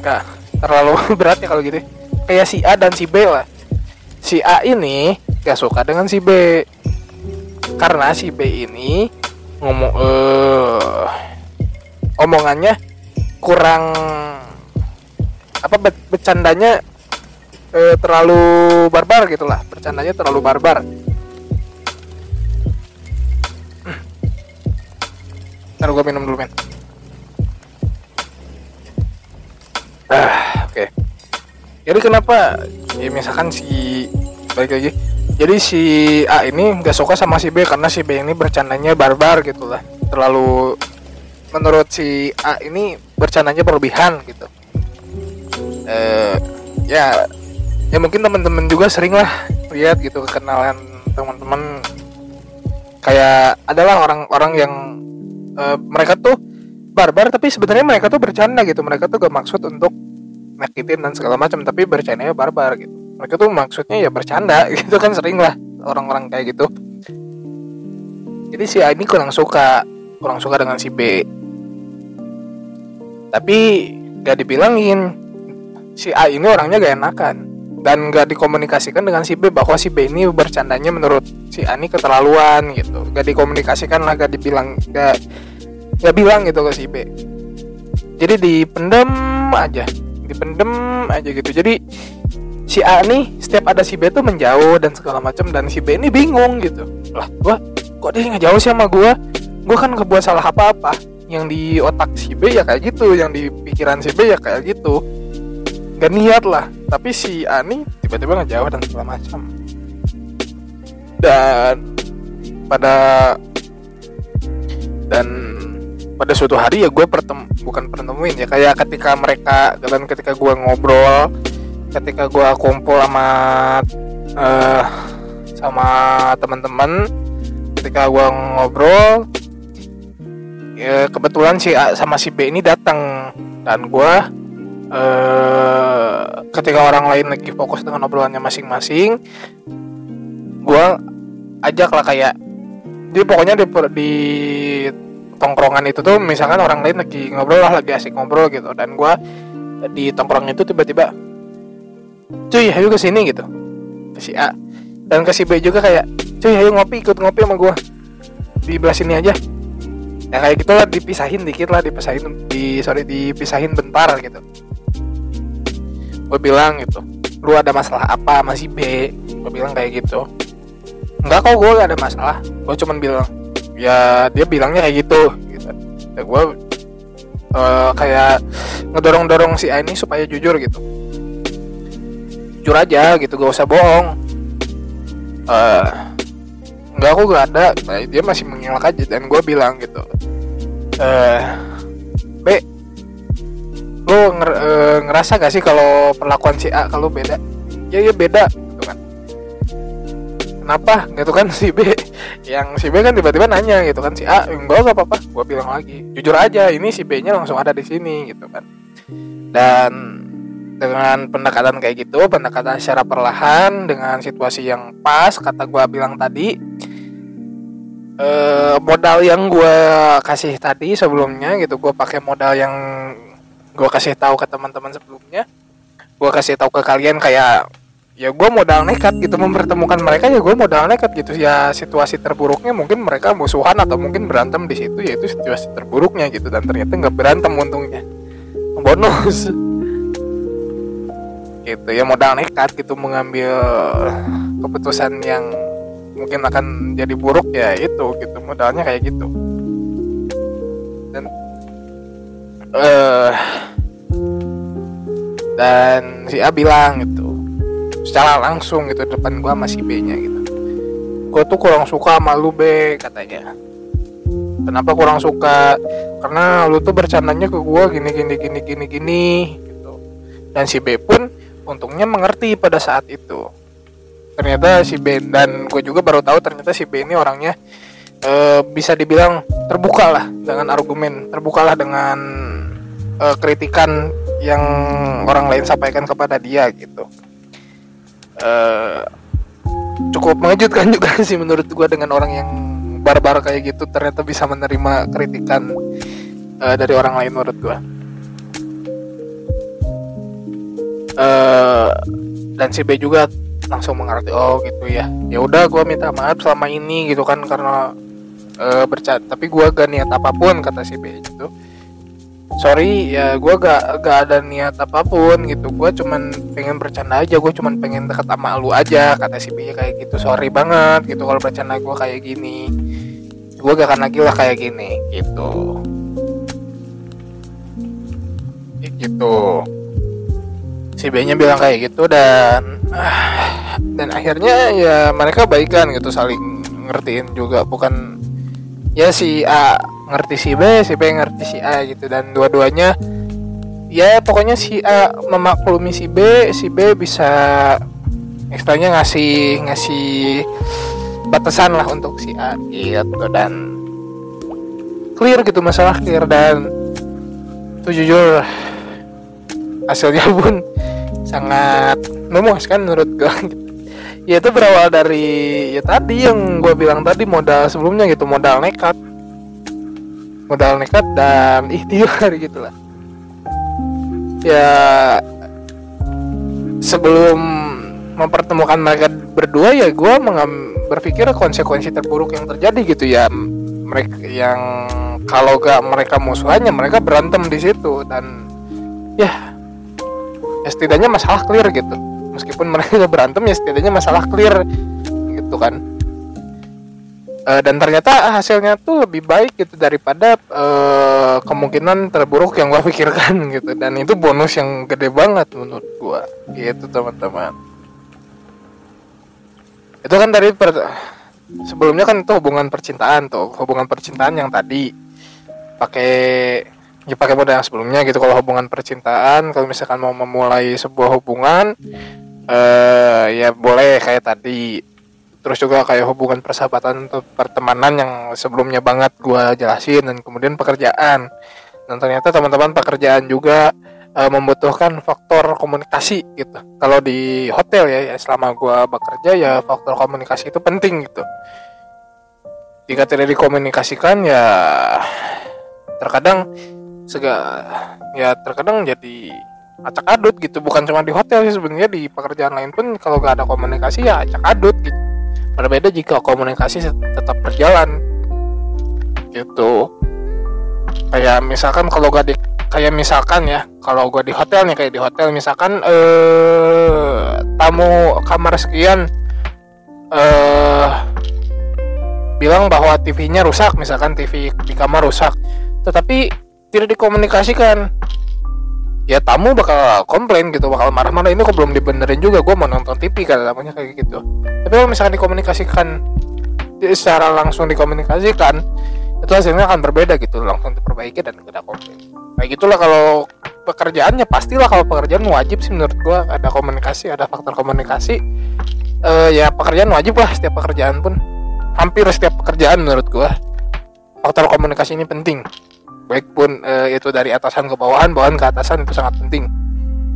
gak terlalu berat ya kalau gitu kayak si A dan si B lah. Si A ini gak suka dengan si B. Karena si B ini ngomong uh, omongannya kurang apa bercandanya e, terlalu barbar gitulah. Bercandanya terlalu barbar. Ntar gue minum dulu men. Ah oke. Okay. jadi kenapa? Ya misalkan si balik lagi. Jadi si A ini nggak suka sama si B karena si B ini bercandanya barbar gitulah. Terlalu menurut si A ini bercandanya berlebihan gitu. Eh ya ya mungkin teman-teman juga sering lah lihat gitu kenalan teman-teman kayak adalah orang-orang yang uh, mereka tuh barbar tapi sebenarnya mereka tuh bercanda gitu. Mereka tuh gak maksud untuk nyakitin dan segala macam tapi bercandanya barbar gitu. Mereka tuh maksudnya ya bercanda gitu kan sering lah orang-orang kayak gitu. Jadi si A ini kurang suka kurang suka dengan si B tapi gak dibilangin. Si A ini orangnya gak enakan. Dan gak dikomunikasikan dengan si B bahwa si B ini bercandanya menurut si A ini keterlaluan gitu. Gak dikomunikasikan lah gak dibilang gak gak bilang gitu ke si B. Jadi dipendem aja dipendem aja gitu. Jadi si A nih setiap ada si B tuh menjauh dan segala macam dan si B ini bingung gitu. Lah gua kok dia ngejauh sih sama gua? Gue kan gak buat salah apa-apa yang di otak si B ya kayak gitu yang di pikiran si B ya kayak gitu. Gak niat lah tapi si A nih tiba-tiba ngejawab dan segala macam. Dan pada dan pada suatu hari ya gue pertem bukan pertemuin ya kayak ketika mereka dan ketika gue ngobrol ketika gue kumpul sama uh, sama teman-teman ketika gue ngobrol ya kebetulan si A sama si B ini datang. Dan gue uh, ketika orang lain lagi fokus dengan obrolannya masing-masing gue ajak lah kayak jadi pokoknya di, di tongkrongan itu tuh misalkan orang lain lagi ngobrol lah lagi asik ngobrol gitu. Dan gue di tongkrong itu tiba-tiba cuy ayo ke sini gitu. Ke si A. Dan ke si B juga kayak cuy ayo ngopi ikut ngopi sama gue di belah sini aja ya kayak gitulah dipisahin dikit lah dipisahin di sorry dipisahin bentar gitu. Gue bilang gitu lu ada masalah apa masih B? Gue bilang kayak gitu. Enggak kok gue gak ada masalah. Gue cuman bilang ya dia bilangnya kayak gitu gitu. Ya gue uh, kayak ngedorong dorong si A ini supaya jujur gitu. Jujur aja gitu gak usah bohong. Uh, nggak aku gak ada. Nah, dia masih mengelak aja dan gue bilang gitu. Uh, B lo nger, uh, ngerasa gak sih kalau perlakuan si A kalau beda? Ya ya beda kenapa? Gitu kan si B. Yang si B kan tiba-tiba nanya gitu kan si A enggak gak apa-apa? Gue bilang lagi jujur aja ini si B nya langsung ada di sini gitu kan. Dan dengan pendekatan kayak gitu pendekatan secara perlahan dengan situasi yang pas kata gue bilang tadi eh, modal yang gue kasih tadi sebelumnya gitu gue pakai modal yang gue kasih tahu ke teman-teman sebelumnya gue kasih tahu ke kalian kayak ya gue modal nekat gitu mempertemukan mereka ya gue modal nekat gitu. Ya situasi terburuknya mungkin mereka musuhan atau mungkin berantem di situ ya itu situasi terburuknya gitu. Dan ternyata nggak berantem untungnya. Bonus. Gitu ya modal nekat gitu mengambil keputusan yang mungkin akan jadi buruk ya itu gitu. Modalnya kayak gitu. Dan uh, dan si A bilang gitu secara langsung gitu depan gua masih B nya gitu. Gua tuh kurang suka sama lu B katanya. Kenapa kurang suka? Karena lu tuh bercandanya ke gua gini gini gini gini gini gitu. Dan si B pun untungnya mengerti pada saat itu ternyata si B dan gue juga baru tahu ternyata si B ini orangnya e, bisa dibilang terbuka lah dengan argumen terbuka lah dengan e, kritikan yang orang lain sampaikan kepada dia gitu. Uh, cukup mengejutkan juga sih menurut gue dengan orang yang barbar kayak gitu ternyata bisa menerima kritikan uh, dari orang lain menurut gue uh, dan si B juga langsung mengerti oh gitu ya. Ya udah gue minta maaf selama ini gitu kan karena uh, bercat tapi gue gak niat apa pun kata si B gitu. Sorry ya gue gak gak ada niat apa pun gitu. Gue cuman pengen bercanda aja gue cuman pengen deket sama lu aja kata si B kayak gitu. Sorry banget gitu kalau bercanda gue kayak gini. Gue gak akan lagi lah kayak gini gitu. Gitu. Si B nya bilang kayak gitu dan dan akhirnya ya mereka baikan gitu saling ngertiin juga. Bukan ya si A ngerti si B si B ngerti si A gitu. Dan dua-duanya ya pokoknya si A memaklumi si B si B bisa istilahnya ngasih ngasih batasan lah untuk si A gitu. Dan clear gitu masalah clear. Dan itu jujur hasilnya pun sangat memuaskan menurut gue ya itu berawal dari ya tadi yang gue bilang tadi modal sebelumnya gitu modal nekat. Modal nekat dan ikhtiar gitu lah. Ya sebelum mempertemukan mereka berdua ya gue berpikir konsekuensi terburuk yang terjadi gitu ya. Mereka yang kalau gak mereka musuhannya mereka berantem di situ dan ya, ya setidaknya masalah clear gitu. Meskipun mereka berantem ya setidaknya masalah clear gitu kan. Uh, dan ternyata hasilnya tuh lebih baik gitu daripada uh, kemungkinan terburuk yang gue pikirkan gitu. Dan itu bonus yang gede banget menurut gue gitu teman-teman. Itu kan dari per sebelumnya kan itu hubungan percintaan tuh. Hubungan percintaan yang tadi. Pakai ya pakai modal yang sebelumnya gitu. Kalau hubungan percintaan kalau misalkan mau memulai sebuah hubungan eh ya boleh kayak tadi. Terus juga kayak hubungan persahabatan atau pertemanan yang sebelumnya banget gue jelasin dan kemudian pekerjaan. Dan ternyata teman-teman pekerjaan juga e, membutuhkan faktor komunikasi gitu. Kalau di hotel ya, ya selama gue bekerja ya faktor komunikasi itu penting gitu. Jika tidak dikomunikasikan ya terkadang sega ya terkadang jadi acak adut gitu bukan cuma di hotel sih sebenarnya di pekerjaan lain pun kalau gak ada komunikasi ya acak adut gitu Berbeda jika komunikasi tetap berjalan. Gitu. Kayak misalkan kalau gak di kayak misalkan ya, kalau gue di hotel nih kayak di hotel misalkan eh tamu kamar sekian eh bilang bahwa TV-nya rusak, misalkan TV di kamar rusak, tetapi tidak dikomunikasikan. Ya tamu bakal komplain gitu bakal marah-marah ini kok belum dibenerin juga gue mau nonton TV kan namanya kayak gitu. Tapi kalau misalkan dikomunikasikan secara langsung dikomunikasikan itu hasilnya akan berbeda gitu langsung diperbaiki dan tidak komplain. Kayak gitulah kalau pekerjaannya pastilah kalau pekerjaan wajib sih menurut gue ada komunikasi ada faktor komunikasi. Uh, ya pekerjaan wajib lah setiap pekerjaan pun. Hampir setiap pekerjaan menurut gue faktor komunikasi ini penting baik pun e, itu dari atasan ke bawahan bawahan ke atasan itu sangat penting.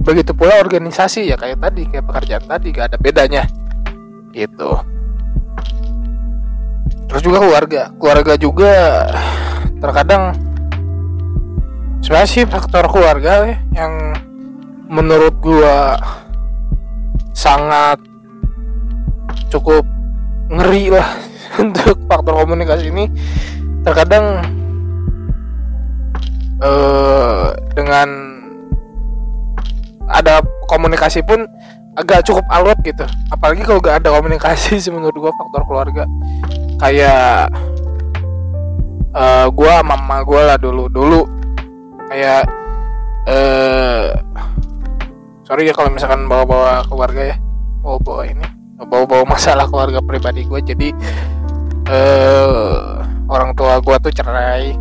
Begitu pula organisasi ya kayak tadi kayak pekerjaan tadi gak ada bedanya. Gitu. Terus juga keluarga. Keluarga juga terkadang sebenarnya sih faktor keluarga ya, yang menurut gua sangat cukup ngeri lah untuk faktor komunikasi ini. Terkadang uh, dengan ada komunikasi pun agak cukup alot gitu. Apalagi kalau gak ada komunikasi sih menurut gue faktor keluarga. Kayak uh, eh, gue mama gue lah dulu dulu. Kayak uh, sorry ya kalau misalkan bawa-bawa keluarga ya. Bawa-bawa ini bawa-bawa masalah keluarga pribadi gue jadi uh, orang tua gue tuh cerai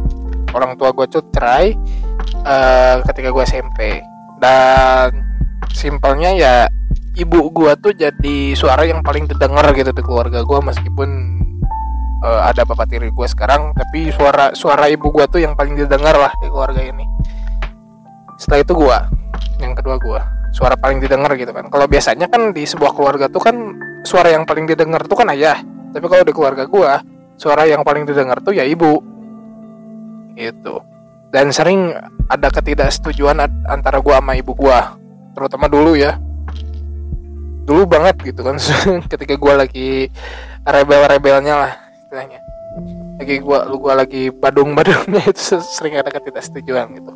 orang tua gue tuh cerai uh, ketika gue SMP dan simpelnya ya ibu gue tuh jadi suara yang paling terdengar gitu di keluarga gue meskipun uh, ada bapak tiri gue sekarang tapi suara suara ibu gue tuh yang paling didengar lah di keluarga ini. Setelah itu gue yang kedua gue suara paling didengar gitu kan. Kalau biasanya kan di sebuah keluarga tuh kan suara yang paling didengar tuh kan ayah. Tapi kalau di keluarga gue suara yang paling didengar tuh ya ibu itu dan sering ada ketidaksetujuan antara gua sama ibu gua. Terutama dulu ya. Dulu banget gitu kan. Ketika gua lagi rebel-rebelnya lah istilahnya. Lagi gua lu gua lagi badung-badungnya itu sering ada ketidaksetujuan gitu.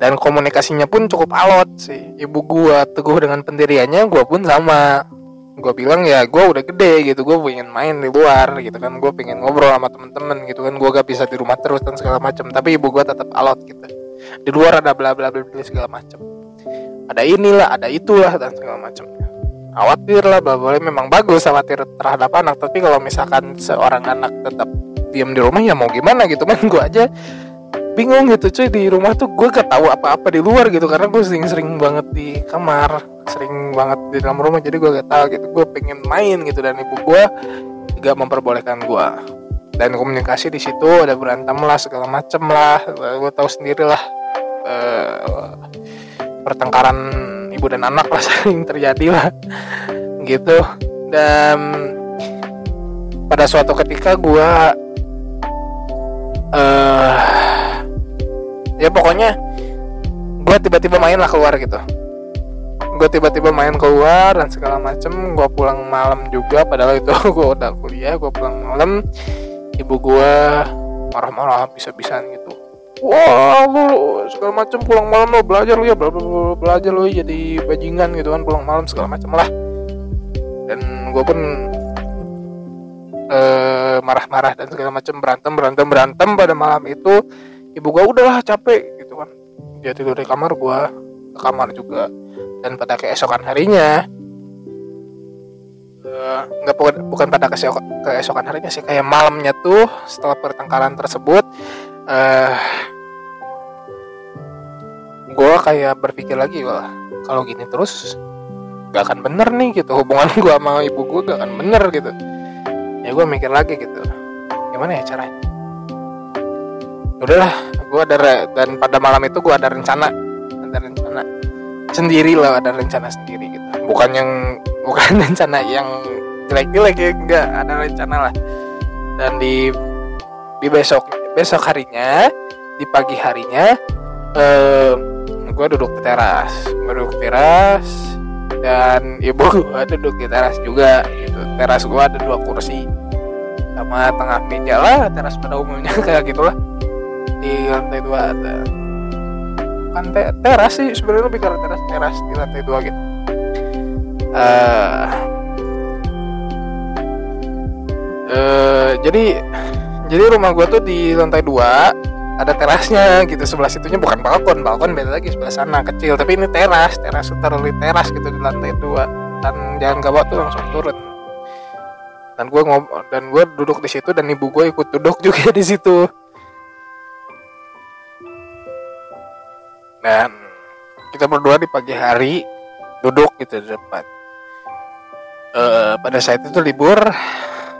Dan komunikasinya pun cukup alot sih. Ibu gua teguh dengan pendiriannya gua pun sama gue bilang ya gue udah gede gitu gue pengen main di luar gitu kan. Gue pengen ngobrol sama temen-temen gitu kan. Gue gak bisa di rumah terus dan segala macam tapi ibu gue tetap alot gitu. Di luar ada bla bla bla bla segala macam ada inilah ada itulah dan segala macam khawatir lah bla boleh memang bagus khawatir terhadap anak. Tapi kalau misalkan seorang anak tetap diam di rumah ya mau gimana gitu. Kan gue aja bingung gitu cuy. Di rumah tuh gue gak tahu apa-apa di luar gitu karena gue sering-sering banget di kamar sering banget di dalam rumah jadi gue gak tahu gitu. Gue pengen main gitu dan ibu gue juga memperbolehkan gue. Dan komunikasi di situ ada berantem lah segala macem lah. Gue tahu sendiri lah uh, pertengkaran ibu dan anak lah sering terjadi lah gitu. Dan pada suatu ketika gue uh, ya pokoknya gue tiba-tiba main lah keluar gitu. Gue tiba-tiba main keluar dan segala macem gue pulang malam juga padahal itu gue udah kuliah gue pulang malam ibu gue marah-marah bisa-bisaan gitu. Wah lu segala macem pulang malam lo belajar lu ya belajar lu jadi bajingan gitu kan pulang malam segala macem lah. Dan gue pun eh, marah-marah dan segala macam berantem berantem berantem pada malam itu ibu gua udahlah capek gitu kan. Dia tidur di kamar gua ke kamar juga. Dan pada keesokan harinya eh, nggak bukan, bukan pada keesokan, harinya sih kayak malamnya tuh setelah pertengkaran tersebut eh gue kayak berpikir lagi wah kalau gini terus gak akan bener nih gitu. Hubungan gue sama ibu gue gak akan bener gitu. Ya gue mikir lagi gitu. Gimana ya caranya udahlah gue ada re- dan pada malam itu gue ada rencana. Ada rencana sendiri lah ada rencana sendiri gitu. Bukan yang bukan rencana yang jelek-jelek ya enggak ada rencana lah. Dan di di besok besok harinya di pagi harinya eh gue duduk di teras. Gue duduk di teras dan ibu gue duduk di teras juga gitu. Teras gue ada dua kursi. Sama tengah meja lah teras pada umumnya kayak gitulah di lantai dua ada te teras sih sebenarnya lebih ke teras teras di lantai dua gitu. Eh eh, jadi jadi rumah gue tuh di lantai dua ada terasnya gitu sebelah situnya bukan balkon balkon beda lagi sebelah sana kecil tapi ini teras teras literally teras gitu di lantai dua dan jalan gawat tuh langsung turun. Dan gue ngob dan gue duduk di situ dan ibu gue ikut duduk juga di situ dan kita berdua di pagi hari duduk gitu di depan Eh, pada saat itu libur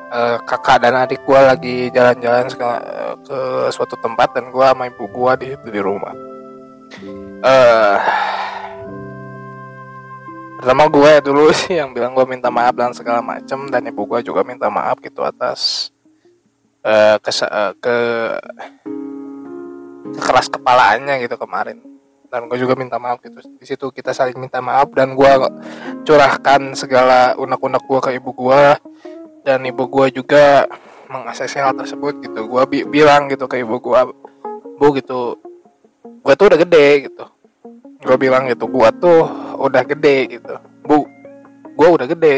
eh, kakak dan adik gue lagi jalan-jalan segala- eh, ke suatu tempat dan gue sama ibu gue di di rumah. eh pertama gue dulu sih yang bilang gue minta maaf dan segala macem dan ibu gue juga minta maaf gitu atas kesa- eh, ke keras kepalaannya gitu kemarin dan gue juga minta maaf gitu. Di situ kita saling minta maaf dan gue curahkan segala unek-unek gue ke ibu gue dan ibu gue juga mengaksesi hal tersebut gitu. Gue bi- bilang gitu ke ibu gue bu gitu gue tuh udah gede gitu. Gue bilang gitu gue tuh udah gede gitu. Bu gue udah gede.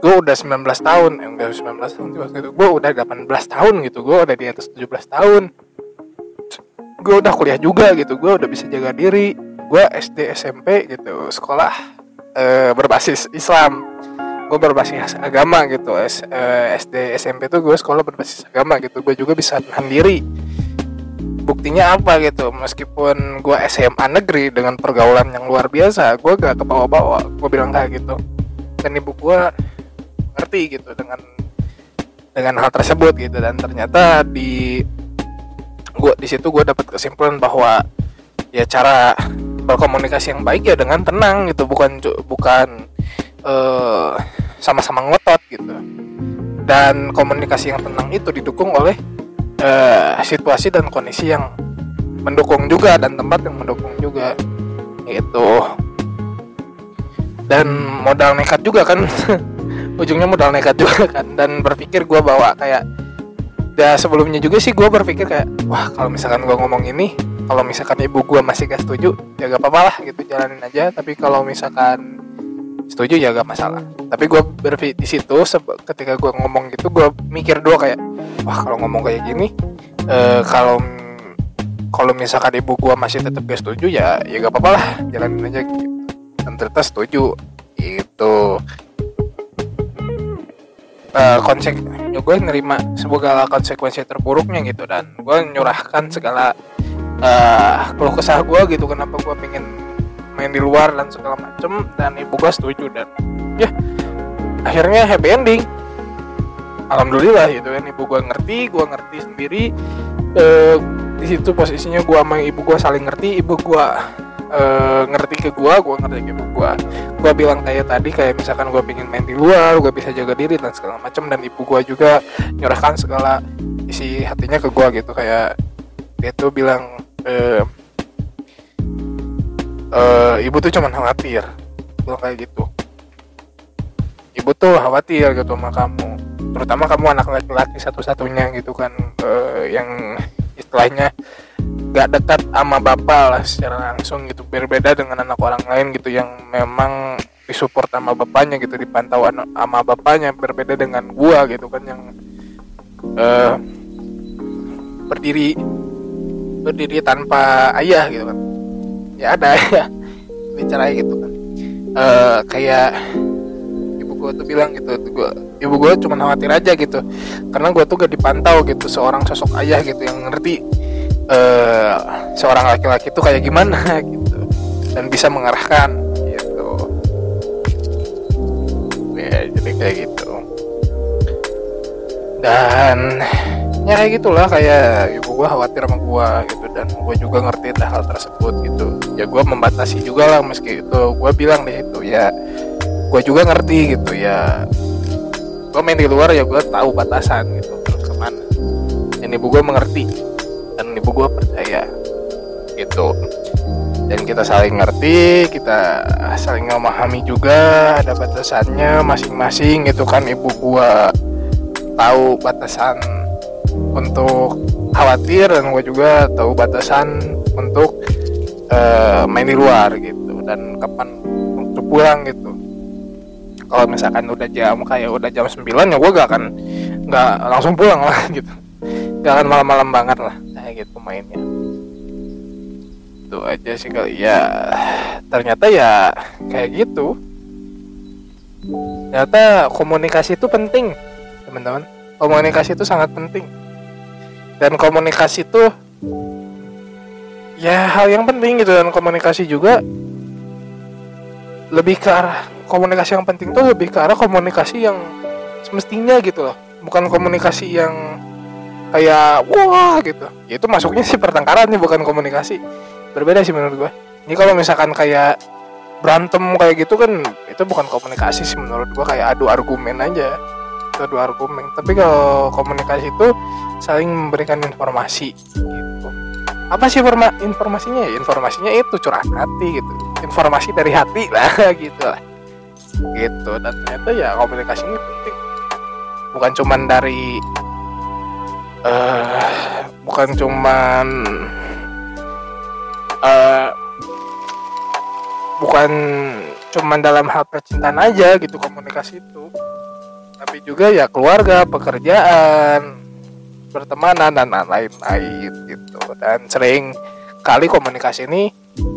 Gue udah 19 tahun. Eh, enggak 19 tahun waktu itu. Gue udah 18 tahun gitu. Gue udah di atas 17 tahun gue udah kuliah juga gitu gue udah bisa jaga diri. Gue SD SMP gitu sekolah eh, berbasis Islam. Gue berbasis agama gitu S, eh, SD SMP tuh gue sekolah berbasis agama gitu. Gue juga bisa nahan diri. Buktinya apa gitu meskipun gue SMA negeri dengan pergaulan yang luar biasa gue gak kebawa-bawa. Gue bilang kayak gitu. Dan ibu gue ngerti gitu dengan dengan hal tersebut gitu. Dan ternyata di gua di situ gue dapat kesimpulan bahwa ya cara berkomunikasi yang baik ya dengan tenang gitu bukan bukan eh, sama-sama ngotot gitu. Dan komunikasi yang tenang itu didukung oleh eh, situasi dan kondisi yang mendukung juga dan tempat yang mendukung juga gitu. Dan modal nekat juga kan. Ujungnya modal nekat juga kan. Dan berpikir gue bawa kayak ya sebelumnya juga sih gue berpikir kayak wah kalau misalkan gue ngomong ini kalau misalkan ibu gue masih gak setuju ya gak apa-apa lah gitu jalanin aja. Tapi kalau misalkan setuju ya gak masalah. Tapi gue berpikir di situ ketika gue ngomong gitu gue mikir dua kayak wah kalau ngomong kayak gini eh, kalau kalau misalkan ibu gue masih tetap gak setuju ya ya gak apa-apa lah jalanin aja gitu. Dan ternyata setuju itu eh konsek gue nerima segala konsekuensi terburuknya gitu dan gue nyurahkan segala eh keluh kesah gue gitu kenapa gue pengen main di luar dan segala macem dan ibu gue setuju dan ya akhirnya happy ending. Alhamdulillah gitu kan ibu gue ngerti gue ngerti sendiri. Eh di situ posisinya gue sama ibu gue saling ngerti ibu gue eh, ngerti ke gue gue ngerti ke gue gue bilang kayak tadi kayak misalkan gue pengen main di luar gue bisa jaga diri dan segala macam dan ibu gue juga nyurahkan segala isi hatinya ke gue gitu. Kayak dia tuh bilang eh, eh, ibu tuh cuman khawatir. Bilang kayak gitu. Ibu tuh khawatir gitu sama kamu. Terutama kamu anak laki-laki satu-satunya gitu kan eh, yang istilahnya gak dekat sama bapak lah secara langsung gitu. Berbeda dengan anak orang lain gitu yang memang disupport sama bapaknya gitu dipantau sama bapaknya berbeda dengan gua gitu kan yang uh, berdiri berdiri tanpa ayah gitu kan. Ya ada ya. Bicara gitu kan. Uh, kayak ibu gua tuh bilang gitu gua ibu gua cuma khawatir aja gitu. Karena gua tuh gak dipantau gitu seorang sosok ayah gitu yang ngerti uh, seorang laki-laki itu kayak gimana gitu. Dan bisa mengarahkan gitu. Ya jadi kayak gitu. Dan ya kayak gitulah kayak ibu gua khawatir sama gua gitu. Dan gua juga ngerti hal tersebut gitu. Ya gua membatasi juga lah meski itu gua bilang deh itu ya. Gua juga ngerti gitu ya. Gua main di luar ya gua tahu batasan gitu. Terus ke mana dan ibu gua mengerti dan ibu gua percaya gitu. Dan kita saling ngerti kita saling memahami juga ada batasannya masing-masing gitu kan. Ibu gua tahu batasan untuk khawatir dan gue juga tahu batasan untuk uh, main di luar gitu. Dan kapan untuk pulang gitu. Kalau misalkan udah jam kayak udah jam 9 ya gue gak akan nggak langsung pulang lah gitu gak akan malam-malam banget lah kayak gitu mainnya. Itu aja sih kali. Ya ternyata ya kayak gitu. Ternyata komunikasi itu penting teman-teman. Komunikasi itu sangat penting. Dan komunikasi itu ya hal yang penting gitu. Dan komunikasi juga lebih ke arah komunikasi yang penting tuh lebih ke arah komunikasi yang semestinya gitu loh. Bukan komunikasi yang kayak wah gitu. Ya itu masuknya sih pertengkaran nih bukan komunikasi. Berbeda sih menurut gue ini kalau misalkan kayak berantem kayak gitu kan itu bukan komunikasi sih menurut gue kayak adu argumen aja. Itu adu argumen. Tapi kalau komunikasi itu saling memberikan informasi gitu. Apa sih informa informasinya? Ya informasinya itu curhat hati gitu. Informasi dari hati lah gitu lah. Gitu. Dan ternyata ya komunikasi ini penting. Bukan cuman dari uh, bukan cuman uh, bukan cuman dalam hal percintaan aja gitu komunikasi itu. Tapi juga ya keluarga pekerjaan pertemanan dan lain-lain gitu. Dan sering kali komunikasi ini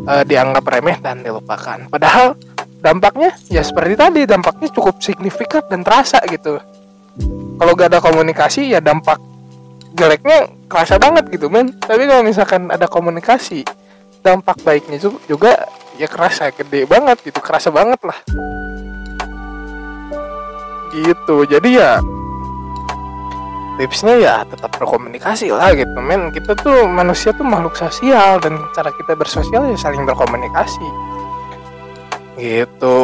uh, dianggap remeh dan dilupakan. Padahal dampaknya ya seperti tadi dampaknya cukup signifikan dan terasa gitu. Kalau gak ada komunikasi ya dampak jeleknya kerasa banget gitu men. Tapi kalau misalkan ada komunikasi dampak baiknya juga ya kerasa gede banget gitu kerasa banget lah. Gitu jadi ya tipsnya ya tetap berkomunikasi lah gitu men. Kita tuh manusia tuh makhluk sosial dan cara kita bersosial ya saling berkomunikasi. Gitu